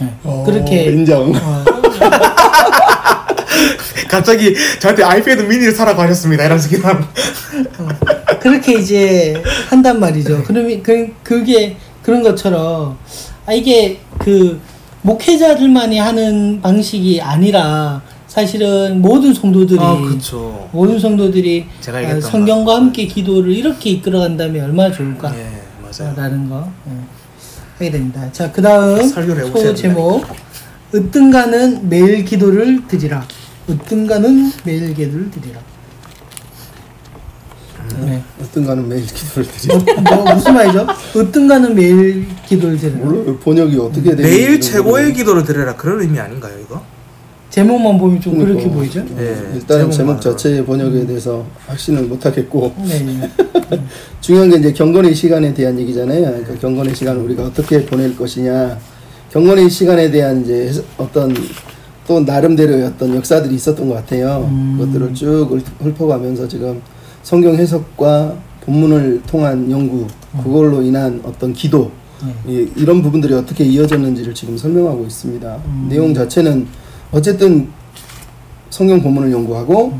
B: 네.
D: 어,
B: 그렇게
D: 인정.
B: 어,
A: 갑자기 저한테 아이패드 미니를 사라고 하셨습니다 이러면서 기도하는
B: 어, 그렇게 이제 한단 말이죠. 그러면 그 그게 그런 것처럼 아 이게 그 목회자들만이 하는 방식이 아니라 사실은 모든 성도들이
A: 아
B: 모든 성도들이 아, 성경과
A: 거.
B: 함께 기도를 이렇게 이끌어간다면 얼마나 좋을까?
A: 예 맞아요
B: 라는 거 예, 하게 됩니다. 자, 그 다음 소 제목 으뜸가는 매일 기도를 드리라. 으뜸가는 매일 기도를 드리라. 네.
D: 어떤가는 매일 기도를 드리.
B: 뭐, 뭐 무슨 말이죠? 으뜸가는 매일 기도를 드리라.
D: 물론 번역이 어떻게 되는지
A: 매일 최고의 기도를 드려라 그런 의미 아닌가요 이거?
B: 제목만 보면 좀 그렇게
D: 그러니까.
B: 보이죠?
D: 어,
A: 예,
D: 일단은
A: 제목만
D: 제목. 자체의 번역에 대해서 확신을 못 하겠고
B: 네. 네.
D: 중요한 게 이제 경건의 시간에 대한 얘기잖아요. 그러니까 경건의 시간을 우리가 어떻게 보낼 것이냐. 경건의 시간에 대한 이제 어떤 또 나름대로의 어떤 역사들이 있었던 것 같아요.
B: 음.
D: 그것들을 쭉 읊- 읊어가면서 지금 성경 해석과 본문을 통한 연구, 그걸로 인한 어떤 기도,
B: 네.
D: 이- 이런 부분들이 어떻게 이어졌는지를 지금 설명하고 있습니다.
B: 음.
D: 내용 자체는 어쨌든 성경 본문을 연구하고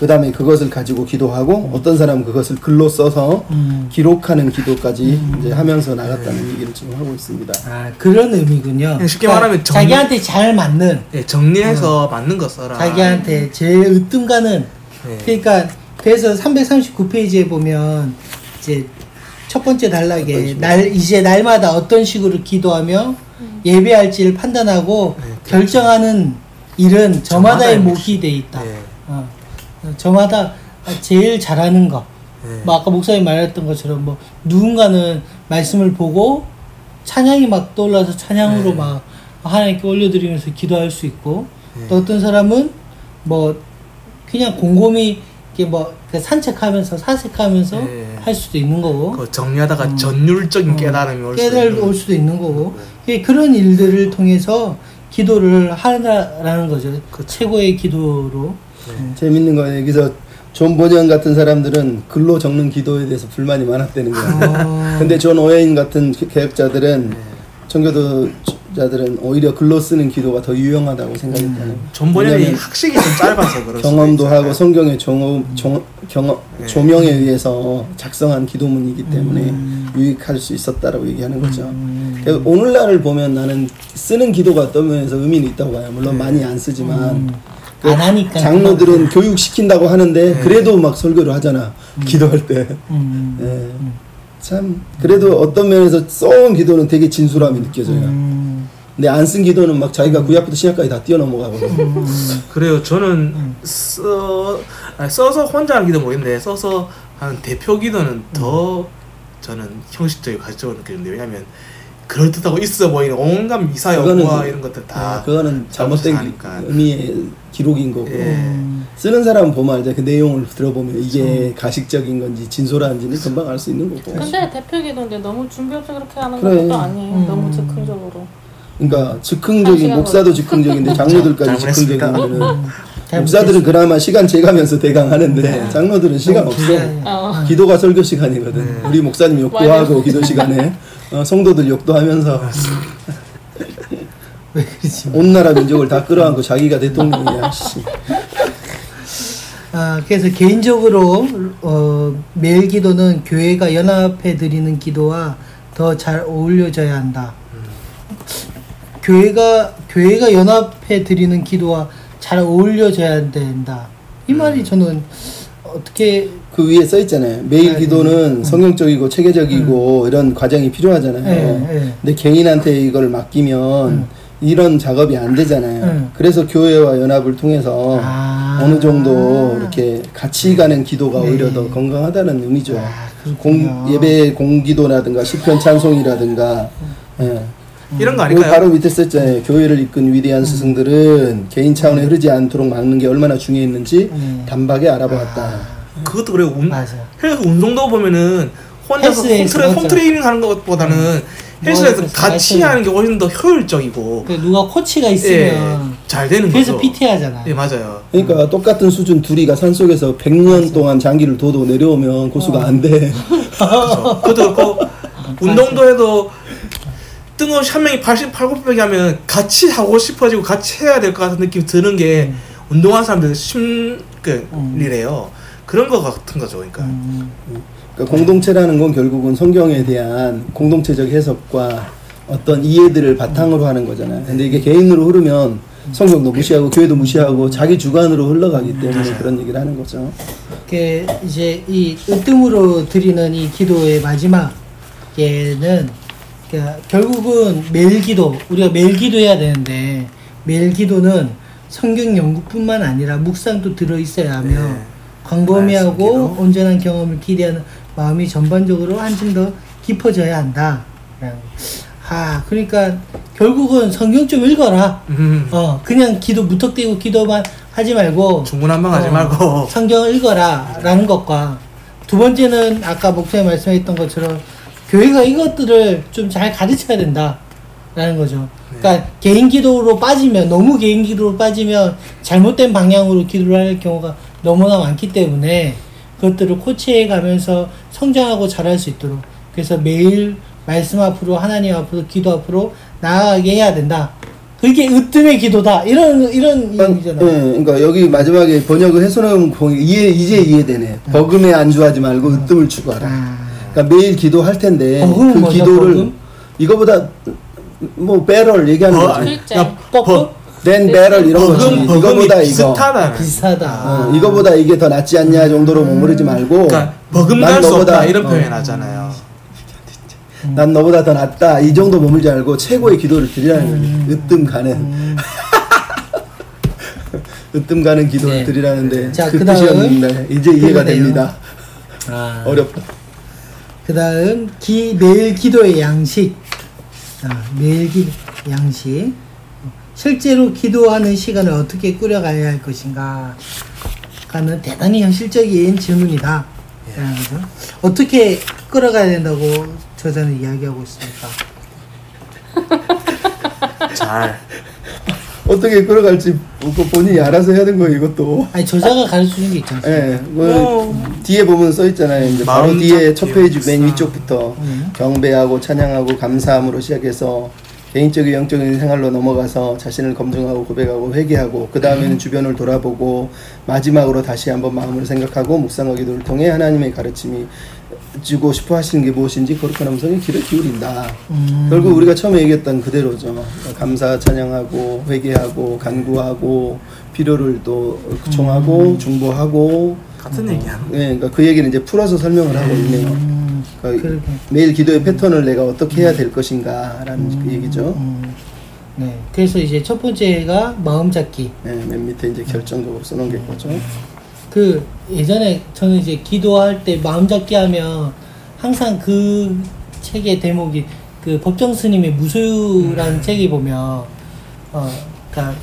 D: 그 다음에 그것을 가지고 기도하고 어떤 사람은 그것을 글로 써서
B: 음.
D: 기록하는 기도까지 이제 하면서 나갔다는 얘기를 지금 하고 있습니다.
B: 아, 그런 의미군요.
A: 그냥 쉽게 말하면 정-
B: 자기한테 잘 맞는
A: 예 정리해서 맞는 거 써라
B: 자기한테 제일 으뜸가는
A: 예.
B: 그러니까 그래서 339페이지에 보면 이제 첫 번째 단락에 날 이제 날마다 어떤 식으로 기도하며 예배할지를 판단하고
A: 네,
B: 결정하는 일은 저마다의 몫이 돼 있다.
A: 예.
B: 어. 저마다 제일 잘하는 거.
A: 예.
B: 뭐 아까 목사님 말했던 것처럼 뭐 누군가는 말씀을 보고 찬양이 막 떠올라서 찬양으로
A: 네.
B: 막 하나님께 올려드리면서 기도할 수 있고
A: 네.
B: 또 어떤 사람은 뭐 그냥 곰곰이 이렇게 뭐 그 산책하면서 사색하면서
A: 네.
B: 할 수도 있는 거고
A: 그거 정리하다가 전율적인 깨달음이 올 수도
B: 음. 깨달
A: 있는
B: 올 수도 있는 거고
A: 네.
B: 예, 그런 일들을 통해서 기도를 하라라는 거죠
A: 그쵸.
B: 최고의 기도로
D: 재밌는 거예요. 여기서 존 번연 같은 사람들은 글로 적는 기도에 대해서 불만이 많았다는 거예요.
B: 어,
D: 근데 존 오웬 같은 개혁자들은 청교도 자들은 오히려 글로 쓰는 기도가 더 유용하다고 생각했다는
A: 전번에는
D: 왜냐면
A: 학식이 좀 짧아서 수도
D: 경험도. 하고 성경의 정, 정, 경험,
A: 네.
D: 조명에 의해서 작성한 기도문이기 때문에
B: 음.
D: 유익할 수 있었다라고 얘기하는 거죠. 그래서 오늘날을 보면 나는 쓰는 기도가 어떤 면에서 의미는 있다고 봐요. 물론 많이 안 쓰지만
B: 그안 하니까
D: 장로들은 교육 시킨다고 하는데
A: 네.
D: 그래도 막 설교를 하잖아. 기도할 때.
B: 음,
D: 예. 참 그래도 어떤 면에서 써온 기도는 되게 진솔함이 느껴져요.
B: 음,
D: 근데 안 쓴 기도는 막 자기가 구약부터 신약까지 다 뛰어넘어가거든.
A: 그래요. 저는 써 아니, 써서 혼자 하기도 모르겠는데 써서 한 대표 기도는 더 저는 형식적이고 가시적으로 느끼는데 왜냐하면 그럴듯하고 있어 보이는 온갖 미사
D: 그-
A: 이런 것들 다
D: 아, 그거는 잘못된
A: 하니까.
D: 의미의 기록인 거고.
A: 예.
B: 음,
D: 쓰는 사람 보면 알죠. 그 내용을 들어보면 이게 가식적인 건지 진솔한지는 금방 알 수 있는 거고.
C: 근데 대표 기도인데 너무 준비 없이 그렇게 하는
D: 그래.
C: 것도 아니에요.
B: 음.
C: 너무 즉흥적으로.
D: 그러니까 즉흥적인 목사도 즉흥적인데 장로들까지. 즉흥적이면은
B: 잘
D: 목사들은 그나마 시간 재가면서 대강하는데 장로들은 시간 없어.
C: 어.
D: 기도가 설교 시간이거든. 우리 목사님 욕도. 하고 기도 시간에 어, 성도들 욕도 하면서? 온 나라 민족을 다 끌어안고 자기가 대통령이야. 씨.
B: 아, 그래서 개인적으로 어, 매일 기도는 교회가 연합해 드리는 기도와 더 잘 어울려져야 한다. 교회가 교회가 연합해 드리는 기도와 잘 어울려져야 된다. 이 말이 저는 어떻게
D: 그 위에 써 있잖아요. 매일
B: 네,
D: 기도는 성경적이고 체계적이고 이런 과정이 필요하잖아요.
B: 네, 네.
D: 근데 개인한테 이걸 맡기면
B: 음.
D: 이런 작업이 안 되잖아요.
B: 음.
D: 그래서 교회와 연합을 통해서
B: 아.
D: 어느 정도 이렇게 같이 가는 기도가
B: 네.
D: 오히려 더 건강하다는 의미죠.
B: 아.
D: 공, 예배 공기도라든가 시편 찬송이라든가 예.
A: 이런
D: 거그
A: 아닐까요?
D: 바로 밑에 썼잖아요. 교회를 이끈 위대한 스승들은 개인 차원에 흐르지 않도록 막는 게 얼마나 중요했는지
B: 음.
D: 단박에 알아보았다.
A: 그것도 그래 운,
B: 맞아.
A: 헬스 운동도 보면은 혼자서
B: 헬스에서
A: 홈트레,
B: 맞아.
A: 홈트레이닝 하는 것보다는 헬스에서
B: 뭐,
A: 같이. 하는 게 훨씬 더 효율적이고
B: 그 누가 코치가
A: 예,
B: 있으면
A: 잘 되는
B: 그래서
A: 거죠.
B: PT 하잖아.
A: 예 맞아요.
D: 그러니까 똑같은 수준 둘이가 산속에서 100년 동안 장기를 둬도 내려오면 고수가 안 돼.
A: 그렇죠. 그것도 그렇고 운동도 해도 뜬금없이 한 명이 88, 900이 하면 같이 하고 싶어지고 같이 해야 될 것 같은 느낌이 드는 게 운동하는 사람들 심리래요. 그런 거 같은 거죠. 그러니까
B: 음,
D: 그러니까 공동체라는 건 결국은 성경에 대한 공동체적 해석과 어떤 이해들을 바탕으로 하는 거잖아요. 근데 이게 개인으로 흐르면 성경도 무시하고 교회도 무시하고 자기 주관으로 흘러가기 때문에 그런 얘기를 하는 거죠.
B: 그 이제 이 으뜸으로 드리는 이 기도의 마지막에는 그러니까 결국은 매일 기도 우리가 매일 기도해야 되는데 매일 기도는 성경 연구뿐만 아니라 묵상도 들어 있어야 하며
A: 네.
B: 광범위하고. 온전한 경험을 기대하는 마음이 전반적으로 한층 더 깊어져야 한다. 아 그러니까 결국은 성경 좀 읽어라.
A: 음,
B: 어 그냥 기도 무턱대고 기도만 하지 말고
A: 중구난방하지
B: 어,
A: 말고
B: 성경을 읽어라라는 것과 두 번째는 아까 목사님 말씀했던 것처럼 교회가 이것들을 좀 잘 가르쳐야 된다라는 거죠. 그러니까 개인 기도로 빠지면 너무 개인 기도로 빠지면 잘못된 방향으로 기도를 할 경우가 너무나 많기 때문에 그것들을 코치해 가면서 성장하고 잘할 수 있도록 그래서 매일 말씀 앞으로 하나님 앞으로 기도 앞으로 나아가게 해야 된다. 그게 으뜸의 기도다. 이런 이런
D: 예,
B: 의미잖아요.
D: 그러니까 여기 마지막에 번역을 해서는 보니 이해 이제 이해되네. 버금에 안주하지 말고 으뜸을 추구하라.
B: 아.
D: 그러니까 매일 기도할 텐데
B: 버금은
D: 그
B: 뭐죠,
D: 기도를
B: 버금?
D: 이거보다 뭐 배럴 얘기하는
A: 버-
D: 거지.
A: 그러니까
B: 뻑
A: 버-
D: 된 배럴 이런 거지. 이거보다 이거.
A: 비슷하다.
B: 비슷하다.
D: 어, 이거보다 이게 더 낫지 않냐 정도로 머무르지 말고
A: 그러니까 버금 난갈수
D: 너보다-
A: 없다 이런
D: 어,
A: 표현 하잖아요.
D: 난 너보다 더 낫다 이 정도 머물지 말고 최고의 기도를 드리라는
B: 음.
D: 거지. 으뜸 가는 으뜸 가는 기도를
B: 네.
D: 드리라는데
B: 자,
D: 그
B: 그다음
D: 뜻이었는데 이제 이해가
B: 그거네요.
D: 됩니다.
B: 아.
D: 어렵다.
B: 그 다음, 기, 매일 기도의 양식. 아, 매일 기 양식. 실제로 기도하는 시간을 어떻게 꾸려가야 할 것인가. 가는 대단히 현실적인 질문이다. 라는 거죠. 어떻게 끌어가야 된다고 저자는 이야기하고 있습니까?
A: 잘.
D: 어떻게 끌어갈지 그 본인이 알아서 해야 되는 거예요 이것도.
B: 아니, 저자가 가르쳐 주는 게 않습니까?
D: 예, 그 뒤에 보면 써 있잖아요. 이제 바로 뒤에 첫 페이지 맨. 위쪽부터
B: 음.
D: 경배하고 찬양하고 감사함으로 시작해서 개인적인 영적인 생활로 넘어가서 자신을 검증하고 고백하고 회개하고 그 다음에는 주변을 돌아보고 마지막으로 다시 한번 마음을 생각하고 묵상과 기도를 통해 하나님의 가르침이 주고 싶어 하시는 게 무엇인지 거룩한 음성에 귀를 기울인다.
B: 음.
D: 결국 우리가 처음에 얘기했던 그대로죠. 감사 찬양하고 회개하고 간구하고 필요를 또 청하고 중보하고
A: 같은 얘기야.
D: 예, 그러니까 그 얘기는 이제 풀어서 설명을 하고 있네요.
B: 음,
D: 그러니까
B: 그러게.
D: 매일 기도의 패턴을 내가 어떻게 해야 될 것인가라는 그 얘기죠.
B: 음, 네. 그래서 이제 첫 번째가 마음 잡기.
D: 예, 맨 밑에 이제 결정적으로 써놓은 게 거죠.
B: 그 예전에 저는 이제 기도할 때 마음 잡기 하면 항상 그 책의 대목이 그 법정 스님의 무소유라는 책이 보면 어 그러니까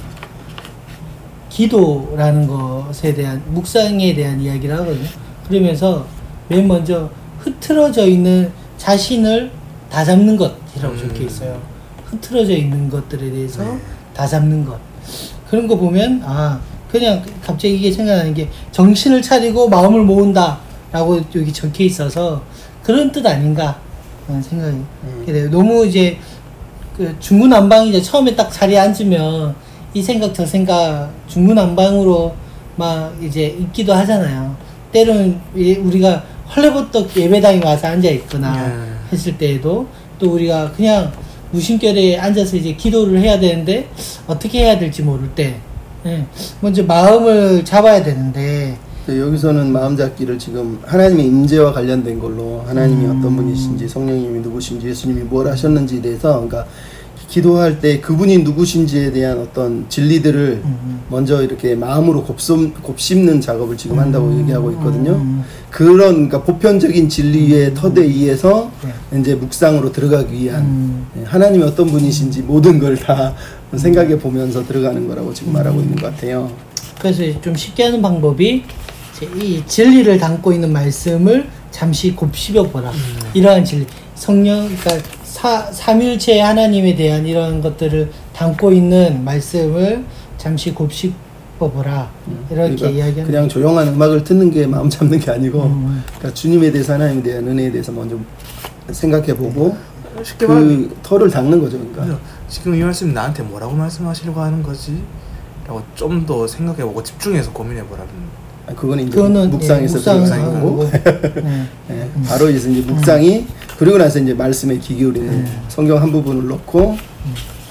B: 기도라는 것에 대한 묵상에 대한 이야기를 하거든요. 그러면서 맨 먼저 흐트러져 있는 자신을 다 잡는 것이라고
A: 음.
B: 적혀 있어요. 흐트러져 있는 것들에 대해서
A: 네.
B: 다 잡는 것. 그런 거 보면 아 그냥 갑자기 이게 생각나는 게 정신을 차리고 마음을 모은다라고 여기 적혀 있어서 그런 뜻 아닌가 하는 생각이
A: 음.
B: 돼요. 너무 이제 그 중구난방이 이제 처음에 딱 자리에 앉으면 이 생각 저 생각 중구난방으로 막 이제 있기도 하잖아요. 때로는 이- 우리가 헐레벌떡 예배당에 와서 앉아 있거나
A: 네.
B: 했을 때에도 또 우리가 그냥 무심결에 앉아서 이제 기도를 해야 되는데 어떻게 해야 될지 모를 때 예, 먼저 마음을 잡아야 되는데
D: 네, 여기서는 마음 잡기를 지금 하나님의 임재와 관련된 걸로 하나님이
B: 음.
D: 어떤 분이신지 성령님이 누구신지 예수님이 뭘 하셨는지에 대해서 그러니까 기도할 때 그분이 누구신지에 대한 어떤 진리들을
B: 음.
D: 먼저 이렇게 마음으로 곱씹, 곱씹는 작업을 지금 한다고 얘기하고 있거든요.
B: 음.
D: 그런 그러니까 보편적인 진리의 터대 위에서
B: 네.
D: 이제 묵상으로 들어가기 위한
B: 음.
D: 예, 하나님이 어떤 분이신지 모든 걸 다 생각해 보면서 들어가는 거라고 지금 말하고 있는 것 같아요.
B: 그래서 좀 쉽게 하는 방법이 이 진리를 담고 있는 말씀을 잠시 곱씹어 보라. 이러한 진리. 성령, 그러니까 사, 삼일체 하나님에 대한 이런 것들을 담고 있는 말씀을 잠시 곱씹어 보라. 이렇게
D: 그러니까
B: 이야기하는
D: 그냥 조용한 음악을 듣는 게 마음 잡는 게 아니고
B: 음.
D: 그러니까 주님에 대해서 하나님에 대한 은혜에 대해서 먼저 생각해 보고
A: 말하면
D: 그 털을 닦는 거죠. 그러니까
A: 지금 이 말씀 나한테 뭐라고 말씀하시려고 하는 거지? 라고 좀 더 생각해보고 집중해서 고민해보라는
D: 아, 그거는 이제
B: 그거는
D: 묵상에서
B: 예,
D: 들어가는
B: 묵상하는
D: 거고
B: 거고. 네.
D: 예, 바로 이제 이제 묵상이 그리고 나서 이제 말씀에 귀 기울이는 성경 한 부분을 놓고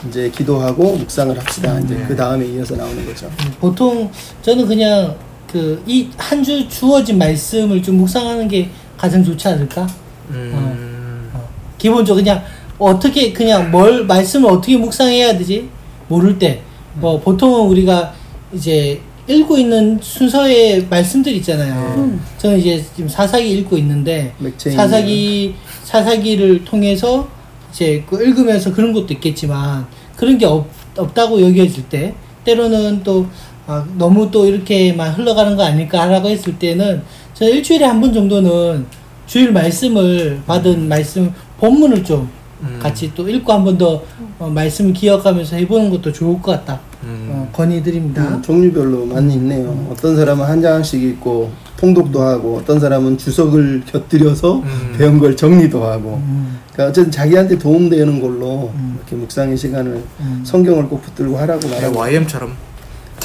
D: 이제 기도하고 묵상을 합시다. 이제
A: 네.
D: 그 다음에 이어서 나오는 거죠.
B: 보통 저는 그냥 그 이 한 주 주어진 말씀을 좀 묵상하는 게 가장 좋지 않을까?
A: 음...
B: 어, 기본적으로 그냥 어떻게 그냥 뭘 말씀을 어떻게 묵상해야 되지 모를 때 뭐 보통은 우리가 이제 읽고 있는 순서의 말씀들 있잖아요. 저는 이제 지금 사사기 읽고 있는데
D: 맥체인.
B: 사사기 사사기를 통해서 이제 그 읽으면서 그런 것도 있겠지만 그런 게 없, 없다고 여겨질 때 때로는 또 아, 너무 또 이렇게만 흘러가는 거 아닐까라고 했을 때는 저는 일주일에 한 번 정도는 주일 말씀을 받은 말씀 본문을 좀
A: 음.
B: 같이 또 읽고 한 번 더 어, 말씀을 기억하면서 해보는 것도 좋을 것 같다.
A: 음.
B: 어, 건의드립니다.
D: 음, 종류별로 많이 있네요. 어떤 사람은 한 장씩 읽고 통독도 하고 어떤 사람은 주석을 곁들여서
A: 음.
D: 배운 걸 정리도 하고
B: 음,
D: 그러니까 어쨌든 자기한테 도움되는 걸로
B: 음.
D: 이렇게 묵상의 시간을
B: 음.
D: 성경을 꼭 붙들고 하라고 말하고
A: YM처럼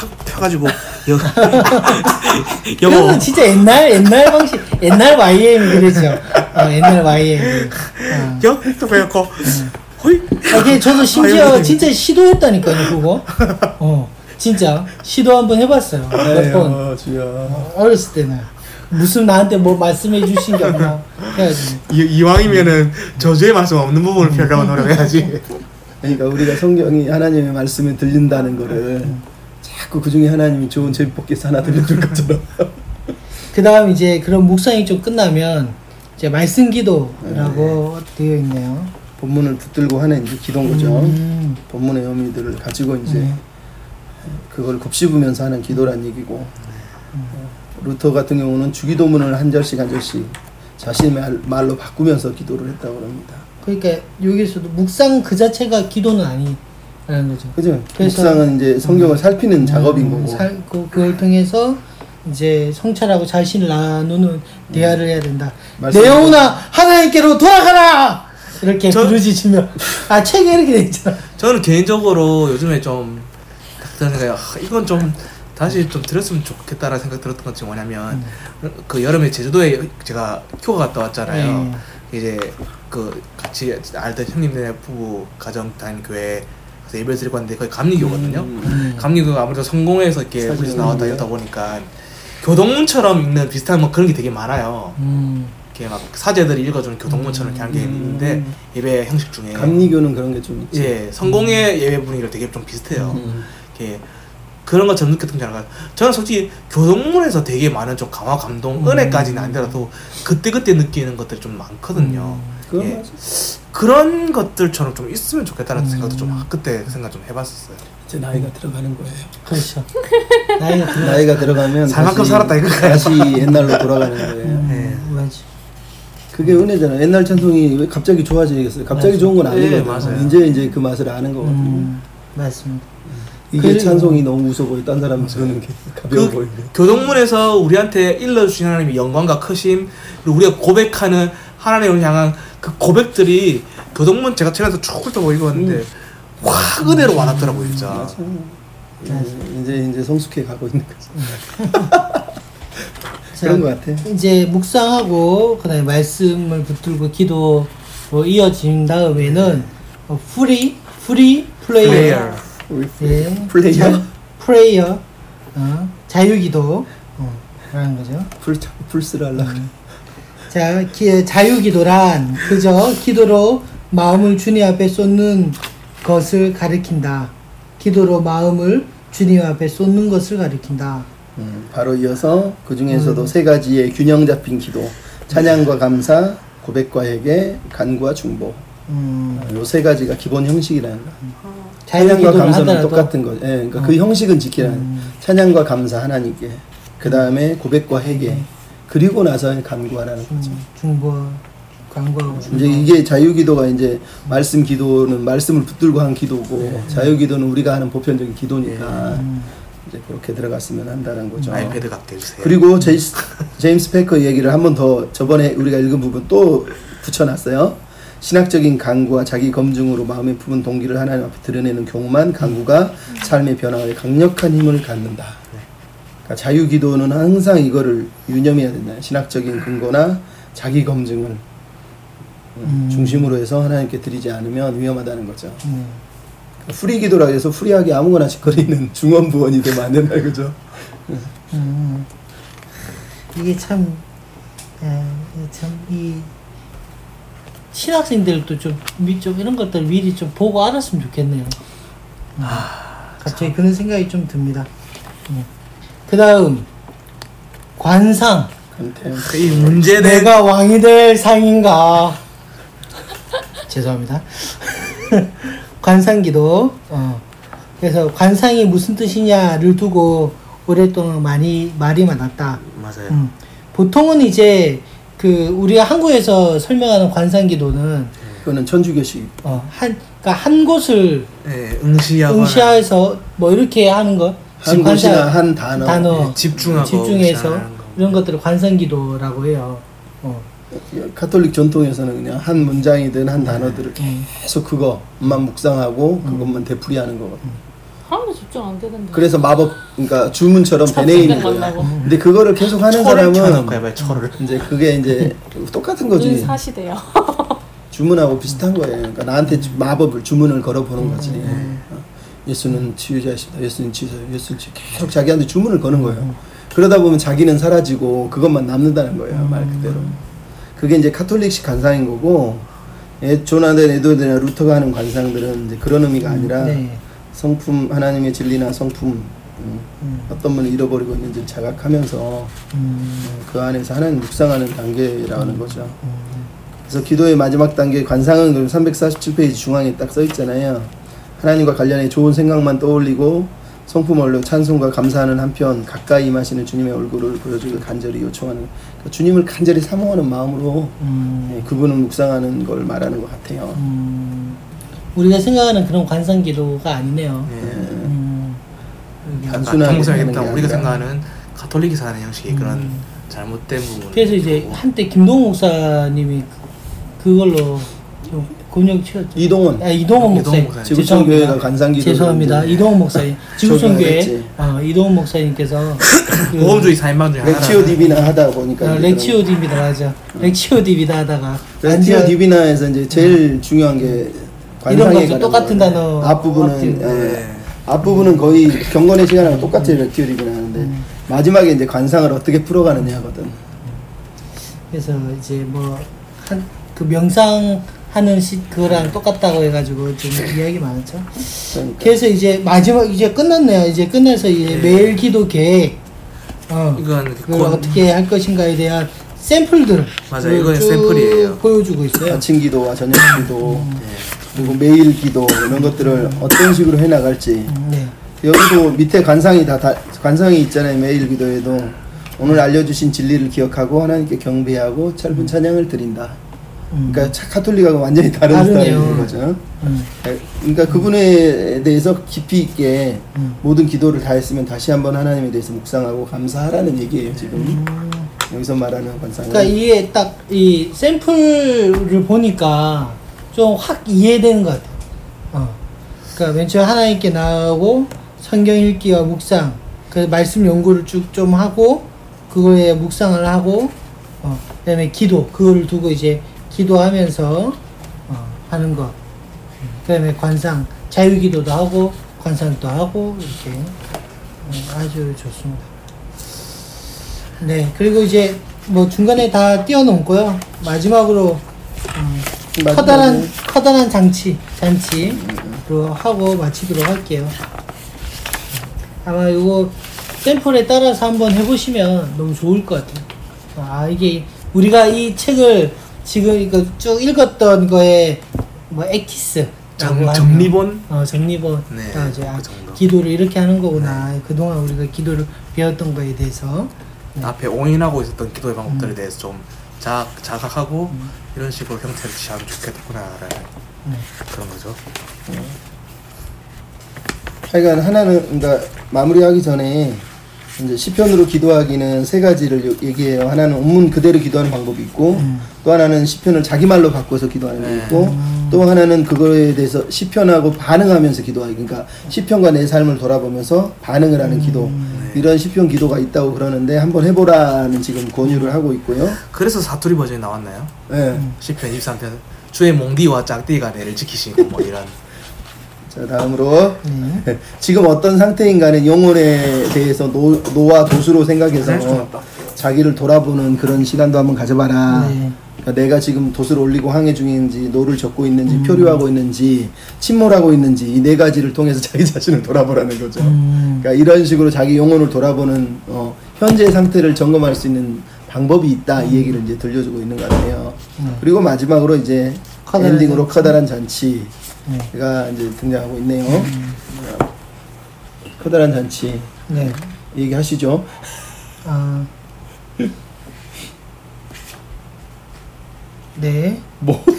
A: 탁 펴가지고 여,
B: 그거는
A: 여보
B: 진짜 옛날 옛날 방식 옛날 YM 그러죠. 어, 옛날 YM. 어.
A: 여또 배웠고 호이
B: 아, 그게 저도 심지어
A: YM.
B: 진짜 시도했다니까요, 그거. 어, 진짜 시도 한번 해봤어요. 몇 번.
D: 어, 주여
B: 어렸을 때는 무슨 나한테 뭐 말씀해 주신 게 없나 해가지고.
A: 이, 이왕이면은 저주의 말씀 없는 부분을 펴려고 노력해야지
D: 그러니까 우리가 성경이 하나님의 말씀에 들린다는 거를 자꾸 그 중에 하나님이 좋은 제비뽑기에서 하나 들려줄 것처럼
B: 그 다음 이제 그런 묵상이 좀 끝나면 이제 말씀 기도라고 되어 있네요.
D: 본문을 붙들고 하는 이제 기도인 거죠.
B: 음,
D: 본문의 의미들을 가지고 이제
B: 네.
D: 그걸 곱씹으면서 하는 기도란 얘기고 어, 루터 같은 경우는 주기도문을 한 절씩 한 절씩 자신의 말, 말로 바꾸면서 기도를 했다고 합니다.
B: 그러니까 여기서도 묵상 그 자체가 기도는 아니 라는 거죠.
D: 그죠? 묵상은 이제 성경을 살피는 작업인
B: 음,
D: 거고
B: 살, 그, 그걸 통해서 이제 성찰하고 자신을 나누는 대화를 해야 된다. 내 영혼아 하나님께로 돌아가라 이렇게
A: 저-
B: 부르짖으며 아 책에 이렇게 돼 있잖아.
A: 저는 개인적으로 요즘에 좀 생각이 아, 이건 좀 다시 좀 들었으면 좋겠다라는 생각 들었던 것이 뭐냐면 그 여름에 제주도에 제가 휴가 갔다 왔잖아요. 이제 그 같이 알던 형님네 부부 가정 다닌 교회 그래서 예배를 드리고 왔는데 거기 감리교거든요.
B: 음.
A: 감리교가 아무래도 성공해서 이렇게 우리서 나왔다. 이러다 보니까 교동문처럼 읽는 비슷한 뭐 그런 게 되게 많아요.
B: 음.
A: 이렇게 막 사제들이 읽어주는 교동문처럼 이렇게 한 게 있는데 예배 형식 중에
D: 감리교는 그런 게 좀 있지.
A: 예 성공의 예배 분위기랑 되게 좀 비슷해요.
D: 음.
A: 이렇게 그런 것처럼 느꼈던 게 아니라 저는 솔직히 교동문에서 되게 많은 좀 강화 감동
B: 음.
A: 은혜까지는 아니더라도 그때 그때 느끼는 것들이 좀 많거든요.
D: 그건
A: 예.
D: 맞아.
A: 그런 것들처럼 좀 있으면 좋겠다는
B: 음.
A: 생각도 좀 그때 생각 좀 해봤었어요.
D: 이제 나이가 들어가는 거예요.
B: 그렇죠. 나이가 들어.
D: 나이가 들어가면
A: 살만큼
D: 다시-
A: 살았다 이거예요.
D: 다시 옛날로 돌아가는 거예요.
A: 네.
B: 음, 맞지.
D: 그게 은혜잖아. 옛날 찬송이 왜 갑자기 좋아지겠어요? 갑자기
B: 맞아요.
D: 좋은 건 아니거든.
A: 네, 맞아요.
D: 이제 이제 그 맛을 아는 거거든요.
B: 음, 맞습니다.
D: 이게
B: 그리고-
D: 찬송이 너무 웃어 보여. 딴 사람 들는 게 가벼워
A: 그
D: 보이는데.
A: 교동문에서 우리한테 일러주신 하나님의 영광과 크심 그리고 우리가 고백하는 하나님을 향한 그 고백들이 교동문 제가 책에서 쭉 훑어보고 읽었는데 확 은혜로 와닿더라고요 진짜
D: 맞아. 예, 이제 이제 성숙해 가고 있는 거지. 그런 것 같아.
B: 이제 묵상하고 그다음에 말씀을 붙들고 기도 뭐 이어진 다음에는 어, 프리 프리 플레이어, 예,
D: 플레이어?
B: 자, 프레이어 어, 자유기도 어, 라는 거죠.
D: 풀 풀스를 하려고. 그래.
B: 자 기, 자유기도란 그저 기도로 마음을 주님 앞에 쏟는 것을 가리킨다. 기도로 마음을 주님 앞에 쏟는 것을 가리킨다.
D: 음, 바로 이어서 그 중에서도
B: 음.
D: 세 가지의 균형 잡힌 기도, 찬양과 감사, 고백과 회개, 간구와 중보.
B: 음,
D: 요세 가지가 기본 형식이라는 거. 찬양과
B: 자유기도를
D: 감사는
B: 하더라도
D: 똑같은 거죠. 예, 그러니까
B: 어.
D: 그 형식은 지키라는.
B: 음.
D: 찬양과 감사 하나님께. 그 다음에 고백과 회개. 그리고 나서 간구하라는 거죠.
B: 음, 중보 광고하고
D: 이제 이게 자유기도가 이제 말씀 기도는 말씀을 붙들고 한 기도고 자유기도는 우리가 하는 보편적인 기도니까
B: 음,
D: 이제 그렇게 들어갔으면 한다는 거죠.
A: 아이패드 갖게 해주세요
D: 그리고 제이스, 제임스 페커 얘기를 한 번 더 저번에 우리가 읽은 부분 또 붙여놨어요. 신학적인 강구와 자기 검증으로 마음에 품은 동기를 하나님 앞에 드러내는 경험만 강구가 삶의 변화에 강력한 힘을 갖는다. 그러니까 자유기도는 항상 이거를 유념해야 된다. 신학적인 근거나 자기 검증을
B: 음.
D: 중심으로 해서 하나님께 드리지 않으면 위험하다는 거죠.
B: 음.
D: free 기도라 해서 free하게 아무거나 지껄이는 중언부언이 되면 안 된다 이거죠.
B: 음, 이게 참, 참이 신학생들도 좀, 미, 좀 이런 것들 미리 좀 보고 알았으면 좋겠네요. 음, 갑자기 그런 생각이 좀 듭니다. 그 다음 관상.
A: 이 문제된
B: 내가 왕이 될 상인가? 죄송합니다. 관상기도. 어. 그래서 관상이 무슨 뜻이냐를 두고 오랫동안 많이 말이 많았다.
A: 맞아요
B: 음. 보통은 이제 그 우리가 한국에서 설명하는 관상기도는
D: 그거는 천주교식
B: 어, 한 그러니까 한 곳을
A: 네, 응시하거나
B: 응시해서 뭐 이렇게 하는 거.
D: 한 곳이나 한 단어,
B: 단어
A: 네, 집중하고
B: 집중해서. 이런 것들을 관상기도라고 해요. 어.
D: 카톨릭 전통에서는 그냥 한 문장이든 한 단어들을
B: 음.
D: 계속 그것만 묵상하고 그것만 되풀이하는 거거든.
C: 하나도 집중 안 되던데.
D: 그래서 마법, 그러니까 주문처럼 배내 있는 거야. 근데 그거를 계속 하는 사람은
A: 철을
D: 이제 그게 이제 똑같은 거지.
C: 은사시대요.
D: 주문하고 비슷한 거예요. 그러니까 나한테 주- 마법을 주문을 걸어보는 거지. 어. 예수는 치유자이십니다. 예수는 치유자, 예수는 치유. 계속 자기한테 주문을 거는 거예요. 그러다 보면 자기는 사라지고 그것만 남는다는 거예요. 말 그대로. 그게 이제 카톨릭식 관상인 거고, 예, 조나단 에드워드나 루터가 하는 관상들은 이제 그런 의미가 아니라
B: 네.
D: 성품 하나님의 진리나 성품 음,
B: 음.
D: 어떤 분을 잃어버리고 있는지 자각하면서
B: 음.
D: 그 안에서 하나님 묵상하는 단계라는 거죠.
B: 음.
D: 그래서 기도의 마지막 단계 관상은 그럼 347페이지 중앙에 딱 써 있잖아요. 하나님과 관련해 좋은 생각만 떠올리고 성품 올려 찬송과 감사하는 한편 가까이 임하시는 주님의 얼굴을 보여주길 간절히 요청하는 그러니까 주님을 간절히 사모하는 마음으로
B: 음.
D: 예, 그분을 묵상하는 걸 말하는 것 같아요.
B: 음. 우리가 생각하는 그런 관상기도가 아니네요.
A: 네.
B: 음.
D: 단순하게 하는 게
A: 우리가. 생각하는 가톨릭에서 하는 형식의 그런
B: 음.
A: 잘못된 부분
B: 그래서 이제 한때 김동욱 목사님이 그걸로 좀 곤욕 치렀죠.
D: 이동원
B: 아, 이동훈 목사님.
A: 목사님.
D: 지구촌교회가 관상기도를
B: 죄송합니다.
D: 이제
B: 이동훈 목사님. 지구촌교회 어, 이동훈 목사님께서 그,
A: 보험주의 4인방 중에
D: 렉치오 디비나 하다 보니까
B: 어,
D: 이제
B: 렉치오 디비다 하죠. 렉치오 디비다 하다가
D: 렉치오 디비나에서 이제 제일 중요한 게
B: 이런
D: 관상에 관한
B: 똑같은. 단어
D: 앞부분은. 예,
A: 네.
D: 앞부분은 거의 경건의 시간하고 똑같이 렉치오 디비나 하는데
B: 음.
D: 마지막에 이제 관상을 어떻게 풀어가느냐거든.
B: 그래서 이제 뭐 한 그 명상 하는 시 그거랑 똑같다고 해가지고 좀 이야기 많았죠.
D: 그러니까
B: 그래서 이제 마지막 이제 끝났네요. 이제 끝내서 이제
A: 네.
B: 매일 기도 계획 어
A: 이건
B: 그걸
A: 권-
B: 어떻게 할 것인가에 대한 샘플들을
A: 맞아요. 이건
B: 쭉
A: 샘플이에요.
B: 보여주고 있어요.
D: 아침 기도와 저녁 기도
A: 네.
D: 그리고 매일 기도 이런 것들을 어떤 식으로 해 나갈지
B: 네.
D: 여기도 밑에 관상이 다, 다 관상이 있잖아요 매일 기도에도 오늘 알려주신 진리를 기억하고 하나님께 경배하고 짧은 찬양을 드린다.
B: 음.
D: 그러니까 차- 카톨릭하고 완전히 다른
B: 다르네요.
D: 스타일인 거죠.
B: 음.
D: 그러니까 그분에 대해서 깊이 있게
B: 음.
D: 모든 기도를 다 했으면 다시 한번 하나님에 대해서 묵상하고 감사하라는 얘기예요 지금
B: 음.
D: 여기서 말하는 관상은.
B: 그러니까 이게 딱 이 샘플을 보니까 좀 확 이해되는 것 같아요. 어. 그러니까 맨 처음 하나님께 나가고 성경 읽기와 묵상, 그 말씀 연구를 쭉 좀 하고 그거에 묵상을 하고 어. 그다음에 기도 그거를 두고 이제 기도하면서 어, 하는 것. 그다음에 관상 자유기도도 하고 관상도 하고 이렇게 어, 아주 좋습니다. 네, 그리고 이제 뭐 중간에 다 띄워놓고요. 마지막으로 음,
D: 마지막으로.
B: 커다란 커다란 장치 잔치로 하고 마치도록 할게요. 아마 이거 샘플에 따라서 한번 해보시면 너무 좋을 것 같아요. 아 이게 우리가 이 책을 지금 이거 쭉 읽었던 거에 뭐
A: 정- 정리본?
B: 어 정리본
A: 네,
B: 아, 이제 아,
A: 그.
B: 기도를 이렇게 하는 거구나 그동안 우리가 기도를 배웠던 거에 대해서
A: 앞에 옹인하고 있었던 기도의
B: 음.
A: 방법들에 대해서 좀 자, 자각하고 이런 식으로 형태를 취하면 좋겠구나라는
B: 음.
A: 그런 거죠.
D: 하여간 하나는 그러니까 마무리하기 전에 이제 시편으로 기도하기는 세 가지를 요- 얘기해요. 하나는 온문 그대로 기도하는 방법이 있고
B: 음.
D: 또 하나는 시편을 자기 말로 바꿔서 기도하는 게
A: 네.
D: 있고 또 하나는 그거에 대해서 시편하고 반응하면서 기도하기. 그러니까 시편과 내 삶을 돌아보면서 반응을 하는 기도. 이런 시편 기도가 있다고 그러는데 한번 해보라는 지금 권유를 하고 있고요.
A: 그래서 사투리 버전이 나왔나요?
D: 네.
A: 시편 23편 주의 몽디와 짝띠가 내를 지키시고 뭐 이런
D: 자 다음으로
B: 네.
D: 지금 어떤 상태인가는 영혼에 대해서 노, 노와 돛으로 생각해서
A: 네,
D: 자기를 돌아보는 그런 시간도 한번 가져봐라.
B: 네.
D: 그러니까 내가 지금 돛을 올리고 항해 중인지 노를 젓고 있는지
B: 음.
D: 표류하고 있는지 침몰하고 있는지 이 네 가지를 통해서 자기 자신을 돌아보라는 거죠.
B: 음.
D: 그러니까 이런 식으로 자기 영혼을 돌아보는 어, 현재 상태를 점검할 수 있는 방법이 있다 이 얘기를 이제 들려주고 있는 것 같아요.
B: 음.
D: 그리고 마지막으로 이제 엔딩으로. 커다란 잔치 가
B: 네.
D: 이제 등장하고 있네요.
B: 음.
D: 커다란 잔치
B: 네.
D: 얘기하시죠.
B: 아. 네.
D: 뭐?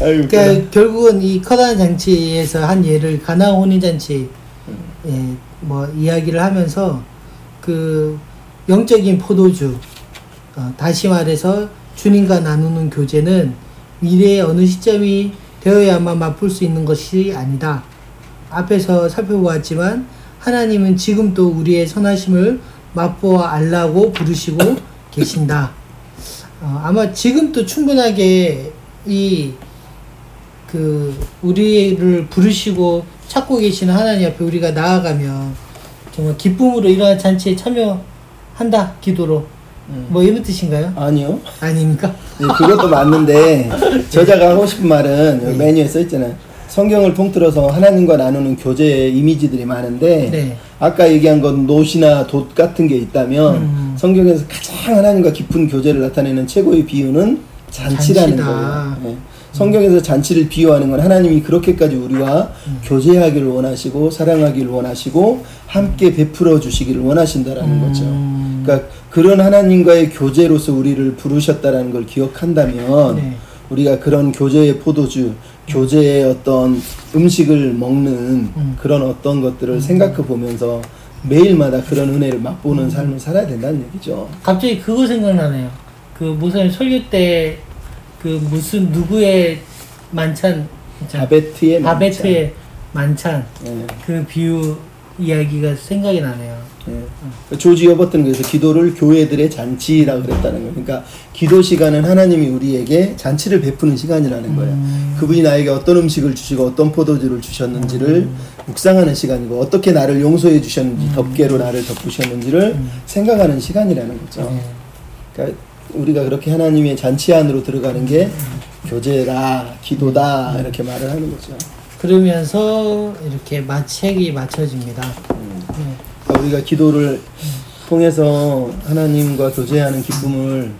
D: 아유,
B: 그러니까 결국은 이 커다란 장치에서 한 예를 가나 혼인 잔치 예, 뭐 이야기를 하면서 그 영적인 포도주 어, 다시 말해서 주님과 나누는 교제는 미래의 어느 시점이 되어야만 맛볼 수 있는 것이 아니다. 앞에서 살펴보았지만 하나님은 지금도 우리의 선하심을 맛보아 알라고 부르시고 계신다. 어, 아마 지금도 충분하게 이 그 우리를 부르시고 찾고 계시는 하나님 앞에 우리가 나아가면 정말 기쁨으로 이러한 잔치에 참여한다 기도로 뭐 이런 뜻인가요?
D: 아니요.
B: 아닙니까?
D: 네, 그것도 맞는데 저자가 하고 싶은 말은 여기 메뉴에 써 있잖아요. 성경을 통틀어서 하나님과 나누는 교제의 이미지들이 많은데
B: 네.
D: 아까 얘기한 건 노시나 돛 같은 게 있다면
B: 음.
D: 성경에서 가장 하나님과 깊은 교제를 나타내는 최고의 비유는 잔치라는
B: 잔치다.
D: 거예요. 네. 성경에서 잔치를 비유하는 건 하나님이 그렇게까지 우리와
B: 음.
D: 교제하기를 원하시고 사랑하기를 원하시고 함께 베풀어 주시기를 원하신다라는 거죠.
B: 음.
D: 그러니까 그런 하나님과의 교제로서 우리를 부르셨다라는 걸 기억한다면
B: 네.
D: 우리가 그런 교제의 포도주, 교제의 어떤 음식을 먹는
B: 음.
D: 그런 어떤 것들을 생각해 보면서 매일마다 그런 은혜를
B: 음.
D: 맛보는 삶을 살아야 된다는 얘기죠.
B: 갑자기 그거 생각나네요. 그 무슨 설교 때 그 무슨 누구의 만찬 있잖아요.
D: 바베트의
B: 바베트의 만찬
D: 예,
B: 그 비유 이야기가 생각이 나네요.
D: 예. 조지 여버트는 그래서 기도를 교회들의 잔치라고 그랬다는 거예요. 그러니까 기도 시간은 하나님이 우리에게 잔치를 베푸는 시간이라는 거예요.
B: 음.
D: 그분이 나에게 어떤 음식을 주시고 어떤 포도주를 주셨는지를 묵상하는 시간이고 어떻게 나를 용서해 주셨는지 덮개로 나를 덮으셨는지를 생각하는 시간이라는 거죠.
B: 네.
D: 그러니까 우리가 그렇게 하나님의 잔치 안으로 들어가는 게 교제라, 기도다 이렇게 말을 하는 거죠.
B: 그러면서 이렇게 마책이 맞춰집니다. 네.
D: 우리가 기도를 통해서 하나님과 교제하는 기쁨을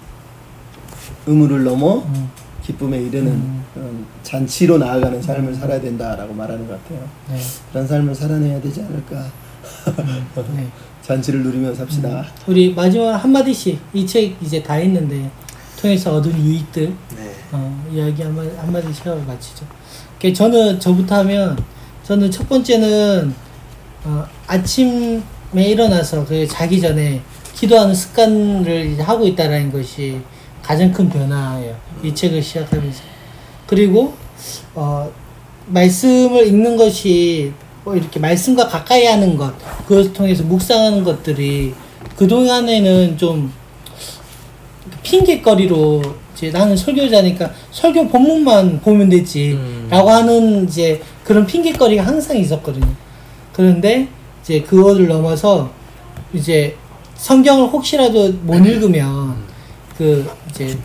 D: 의무를 넘어
B: 음.
D: 기쁨에 이르는 그런 잔치로 나아가는 삶을 살아야 된다라고 말하는 것 같아요.
B: 네.
D: 그런 삶을 살아내야 되지 않을까.
B: 네.
D: 잔치를 누리며 삽시다.
B: 우리 마지막 한 마디씩 이 책 이제 다 했는데 통해서 얻은 유익들
A: 네.
B: 어, 이야기 한 마디 한 마디씩 하고 마치죠. 그 저는 저부터 하면 저는 첫 번째는 어, 아침 에 일어나서 그 자기 전에 기도하는 습관을 하고 있다라는 것이 가장 큰 변화예요. 이 책을 시작하면서 그리고 어, 말씀을 읽는 것이 뭐 이렇게 말씀과 가까이 하는 것 그것을 통해서 묵상하는 것들이 그 동안에는 좀 핑계거리로 이제 나는 설교자니까 설교 본문만 보면 되지
A: 음.
B: 라고 하는 이제 그런 핑계거리가 항상 있었거든요. 그런데 이제 그거를 넘어서 이제 성경을 혹시라도 못 읽으면 그 이제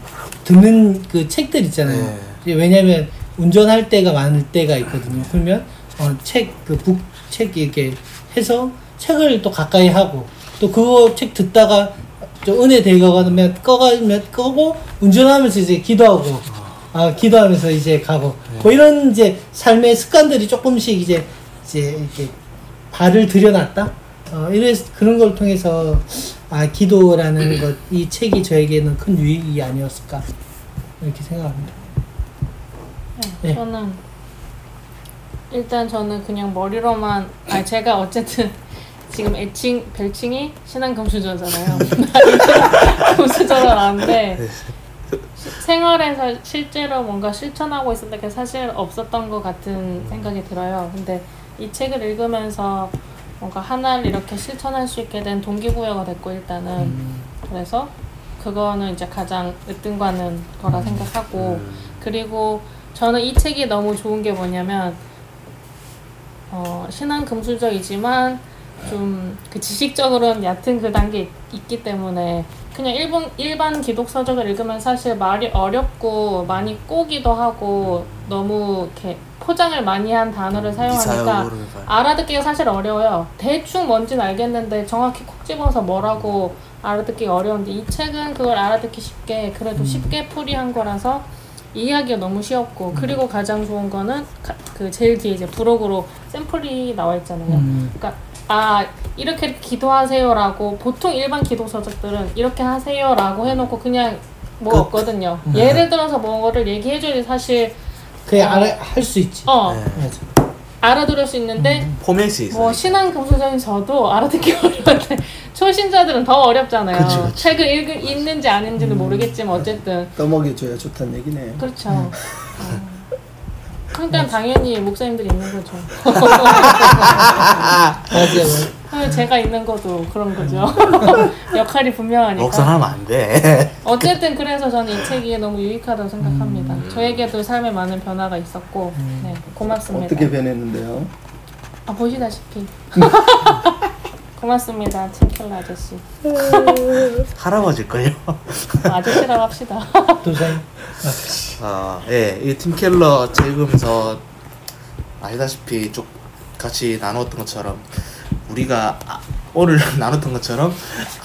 B: 듣는 그 책들 있잖아요.
A: 네.
B: 왜냐면 운전할 때가 많을 때가 있거든요. 그러면 어, 책, 그 북, 책 이렇게 해서 책을 또 가까이 하고 또 그거 책 듣다가 좀 은혜 되가면 꺼가면 끄고 운전하면서 이제 기도하고 아 기도하면서 이제 가고 뭐 이런 이제 삶의 습관들이 조금씩 이제 이제 이렇게 발을 들여놨다 어 이래 그런 걸 통해서 아 기도라는 것 이 책이 저에게는 큰 유익이 아니었을까 이렇게 생각합니다.
C: 네,
B: 네.
C: 저는 일단 저는 그냥 머리로만 아 제가 어쨌든 지금 애칭 별칭이 신앙 금수저잖아요. 금수저는 아는데 생활에서 실제로 뭔가 실천하고 있었던 게 사실 없었던 것 같은 생각이 들어요. 근데 이 책을 읽으면서 뭔가 하나를 이렇게 실천할 수 있게 된 동기부여가 됐고 일단은.
B: 음.
C: 그래서 그거는 이제 가장 으뜸가는 거라 생각하고. 그리고 저는 이 책이 너무 좋은 게 뭐냐면 어, 신앙 금수저이지만 좀 그 지식적으로는 얕은 그 단계 있- 있기 때문에 그냥 일본 일반 기독 서적을 읽으면 사실 말이 어렵고 많이 꼬기도 하고 너무 이렇게 포장을 많이 한 단어를 사용하니까
A: 미사역으로 해봐요.
C: 알아듣기가 사실 어려워요. 대충 뭔지는 알겠는데 정확히 콕 집어서 뭐라고 알아듣기가 어려운데 이 책은 그걸 알아듣기 쉽게 그래도 쉽게 풀이한 거라서 이해하기가 너무 쉬웠고 그리고 가장 좋은 거는 가- 그 제일 뒤에 이제 부록으로 샘플이 나와 있잖아요.
B: 음.
C: 그러니까 아 이렇게 기도하세요라고 보통 일반 기도 서적들은 이렇게 하세요라고 해놓고 그냥 뭐
B: 그-
C: 없거든요. 예를 들어서 뭐를 얘기해줘야 사실
B: 그게
C: 어.
B: 알아 할수 있지.
C: 어
A: 네.
B: 맞아.
C: 알아들을 수 있는데
A: 포맷이 있어요.
C: 뭐 신앙 금수저인 저도 알아듣기 어려운데 초신자들은 더 어렵잖아요.
A: 그치, 그치.
C: 책을 읽, 읽는지 아닌지는 모르겠지만 어쨌든
D: 떠먹여줘야 좋다는 얘기네.
C: 그렇죠. 어. 그러니까 당연히 목사님들이 있는 거죠.
B: 맞아 맞아.
C: 아, 제가 있는 것도 그런 거죠. 역할이 분명하니까.
A: 목상하면 안 돼.
C: 어쨌든 그래서 저는 이 책이 너무 유익하다고 생각합니다. 저에게도 삶에 많은 변화가 있었고, 네, 고맙습니다.
D: 어떻게 변했는데요?
C: 아, 보시다시피. 고맙습니다, 칭켈라 아저씨.
A: 할아버지걸요.
C: 아저씨라고 합시다.
B: 도사님.
A: 아, 예, 이 팀켈러 책 읽으면서 아시다시피 쭉 같이 나눴던 것처럼 우리가 아- 오늘 나눴던 것처럼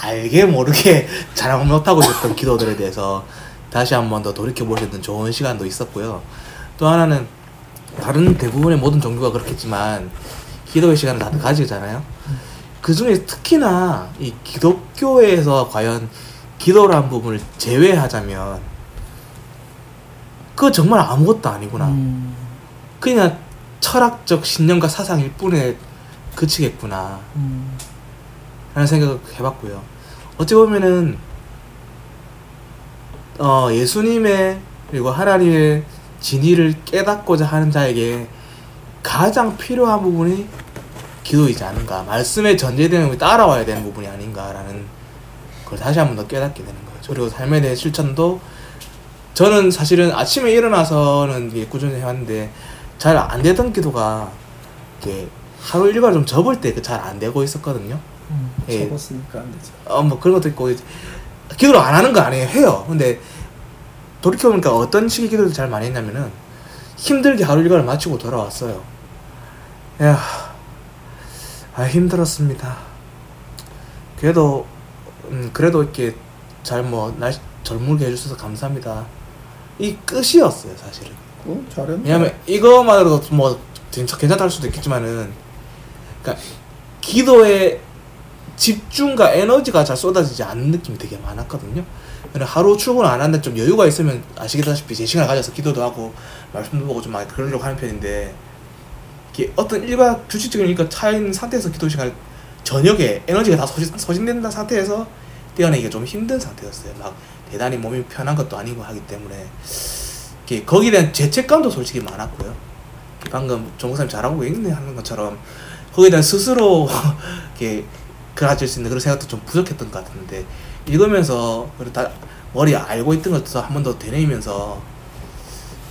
A: 알게 모르게 잘 못하고 있었던 기도들에 대해서 다시 한번 더 돌이켜 볼 수 있는 좋은 시간도 있었고요. 또 하나는 다른 대부분의 모든 종교가 그렇겠지만 기도의 시간을 다들 가지잖아요. 그 중에 특히나 이 기독교에서 과연 기도라는 부분을 제외하자면 그거 정말 아무것도 아니구나.
B: 음,
A: 그냥 철학적 신념과 사상일 뿐에 그치겠구나.
B: 음,
A: 라는 생각을 해봤고요. 어찌 보면은, 어, 예수님의, 그리고 하나님의 진리를 깨닫고자 하는 자에게 가장 필요한 부분이 기도이지 않은가. 말씀에 전제되는 부분이 따라와야 되는 부분이 아닌가라는 걸 다시 한 번 더 깨닫게 되는 거죠. 그리고 삶에 대한 실천도 저는 사실은 아침에 일어나서는 꾸준히 해왔는데 잘 안 되던 기도가 이렇게 하루 일과를 좀 접을 때 잘 안 되고 있었거든요.
B: 음.
A: 예.
D: 접었으니까 안 되죠.
A: 어, 뭐 그런 것도 있고 기도를 안 하는 거 아니에요. 해요. 근데 돌이켜보니까 어떤 식의 기도를 잘 많이 했냐면은 힘들게 하루 일과를 마치고 돌아왔어요. 야, 아 힘들었습니다. 그래도 음, 그래도 이렇게 잘뭐날 젊게 해주셔서 감사합니다. 이 끝이었어요 사실은.
D: 어, 잘했네.
A: 왜냐면 이거만으로도 뭐 괜찮- 괜찮다 할 수도 있겠지만은 그러니까 기도에 집중과 에너지가 잘 쏟아지지 않는 느낌이 되게 많았거든요. 하루 출근 안 하는데 좀 여유가 있으면 아시다시피 제 시간을 가져서 기도도 하고 말씀도 보고 좀 많이 그러려고 하는 편인데 어떤 일반 규칙적이니까 차인 상태에서 기도 시간 저녁에 에너지가 다 소진, 소진된 상태에서 뛰어내기가 좀 힘든 상태였어요. 막 대단히 몸이 편한 것도 아니고 하기 때문에 거기에 대한 죄책감도 솔직히 많았고요. 방금 정국사님 잘하고 있네 하는 것처럼 거기에 대한 스스로 이렇게 그라질 수 있는 그런 생각도 좀 부족했던 것 같은데 읽으면서 그리고 다 머리 알고 있던 것도 한 번 더 되뇌이면서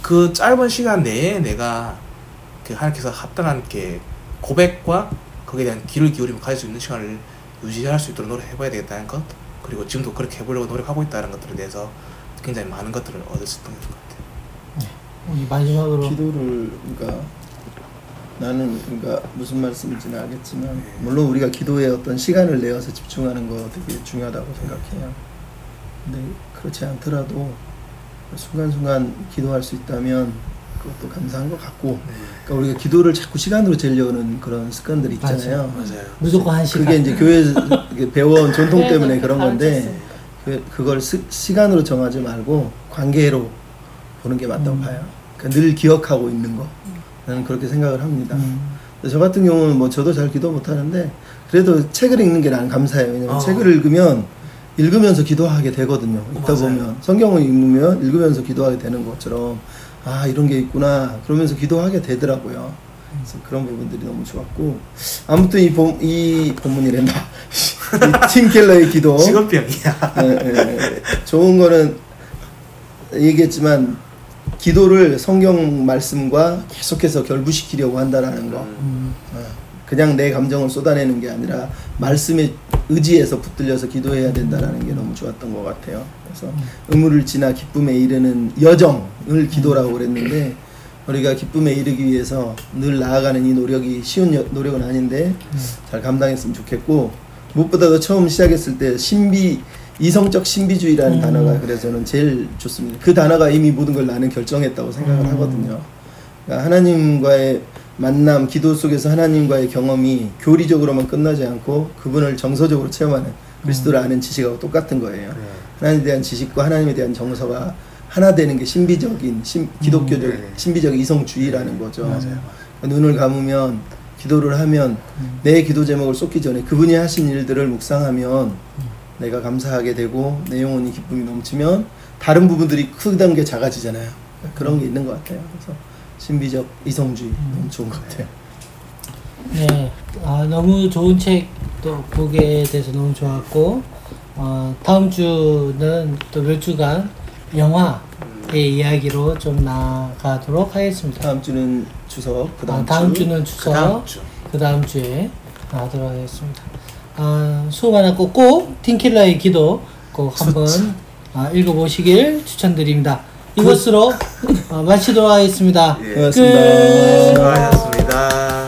A: 그 짧은 시간 내에 내가 그 하나님께서 합당한 이렇게 고백과 거기에 대한 귀를 기울이면 가질 수 있는 시간을 유지할 수 있도록 노력해봐야 되겠다는 것 그리고 지금도 그렇게 해보려고 노력하고 있다는 것들에 대해서 굉장히 많은 것들을 얻을 수 있던 것 같아요.
B: 우리 마지막으로
D: 기도를 그러니까 나는 그러니까 무슨 말씀인지는 알겠지만 물론 우리가 기도에 어떤 시간을 내어서 집중하는 거 되게 중요하다고 생각해요. 근데 그렇지 않더라도 순간순간 기도할 수 있다면 그것도 감사한 것 같고 그러니까 우리가 기도를 자꾸 시간으로 재려는 그런 습관들이 있잖아요.
A: 맞아요.
B: 무조건 한 시간.
D: 그게 이제 이렇게 배워온 전통
C: 그래서
D: 때문에 그런 건데. 그, 그걸 시, 시간으로 정하지 말고 관계로 보는 게 맞다고
B: 음.
D: 봐요. 그러니까 늘 기억하고 있는 거. 나는 그렇게 생각을 합니다.
B: 음.
D: 저 같은 경우는 뭐 저도 잘 기도 못 하는데 그래도 책을 읽는 게 나는 감사해요. 왜냐면
A: 어.
D: 책을 읽으면 읽으면서 기도하게 되거든요. 읽다
A: 맞아요.
D: 보면 성경을 읽으면 읽으면서 기도하게 되는 것처럼 아 이런 게 있구나 그러면서 기도하게 되더라고요. 그래서 그런 부분들이 너무 좋았고 아무튼 이, 본, 이 본문이란다. 이팀 켈러의 기도
A: 직업병이야.
D: 예, 예, 예. 좋은 거는 얘기했지만 기도를 성경 말씀과 계속해서 결부시키려고 한다라는 거.
B: 음.
D: 어, 그냥 내 감정을 쏟아내는 게 아니라 말씀에 의지해서 붙들려서 기도해야 된다라는 게 너무 좋았던 것 같아요. 그래서 의무를 지나 기쁨에 이르는 여정을 기도라고 그랬는데 우리가 기쁨에 이르기 위해서 늘 나아가는 이 노력이 쉬운 여- 노력은 아닌데 잘 감당했으면 좋겠고 무엇보다도 처음 시작했을 때 신비 이성적 신비주의라는
B: 음.
D: 단어가 그래서 저는 제일 좋습니다. 그 단어가 이미 모든 걸 나는 결정했다고 생각을
B: 음.
D: 하거든요. 그러니까 하나님과의 만남, 기도 속에서 하나님과의 경험이 교리적으로만 끝나지 않고 그분을 정서적으로 체험하는 그리스도를 아는 지식하고 똑같은 거예요.
A: 네.
D: 하나님에 대한 지식과 하나님에 대한 정서가 하나 되는 게 신비적인 신, 기독교적
A: 네.
D: 신비적 이성주의라는 거죠.
A: 맞아요.
D: 눈을 감으면 기도를 하면
B: 음.
D: 내 기도 제목을 쏟기 전에 그분이 하신 일들을 묵상하면 내가 감사하게 되고 내 영혼이 기쁨이 넘치면 다른 부분들이 크던 게 작아지잖아요. 그런 게 있는 것 같아요. 그래서 신비적 이성주의 너무 좋은 것 같아요.
B: 네, 아, 너무 좋은 책 또 보게 돼서 너무 좋았고 어, 다음 주는 또 몇 주간 영화의 이야기로 좀 나가도록 하겠습니다.
D: 다음 주는 추석, 그 다음,
B: 아, 다음
D: 주.
A: 그
B: 추석,
A: 다음 주.
B: 그 다음 주에 나가도록 하겠습니다. 아, 수고 많았고 꼭 틴킬러의 기도 꼭 한번 아, 읽어보시길 추천드립니다. 이것으로 어, 마치도록 하겠습니다.
A: 예.
D: 고맙습니다.
B: 끝.
A: 수고하셨습니다.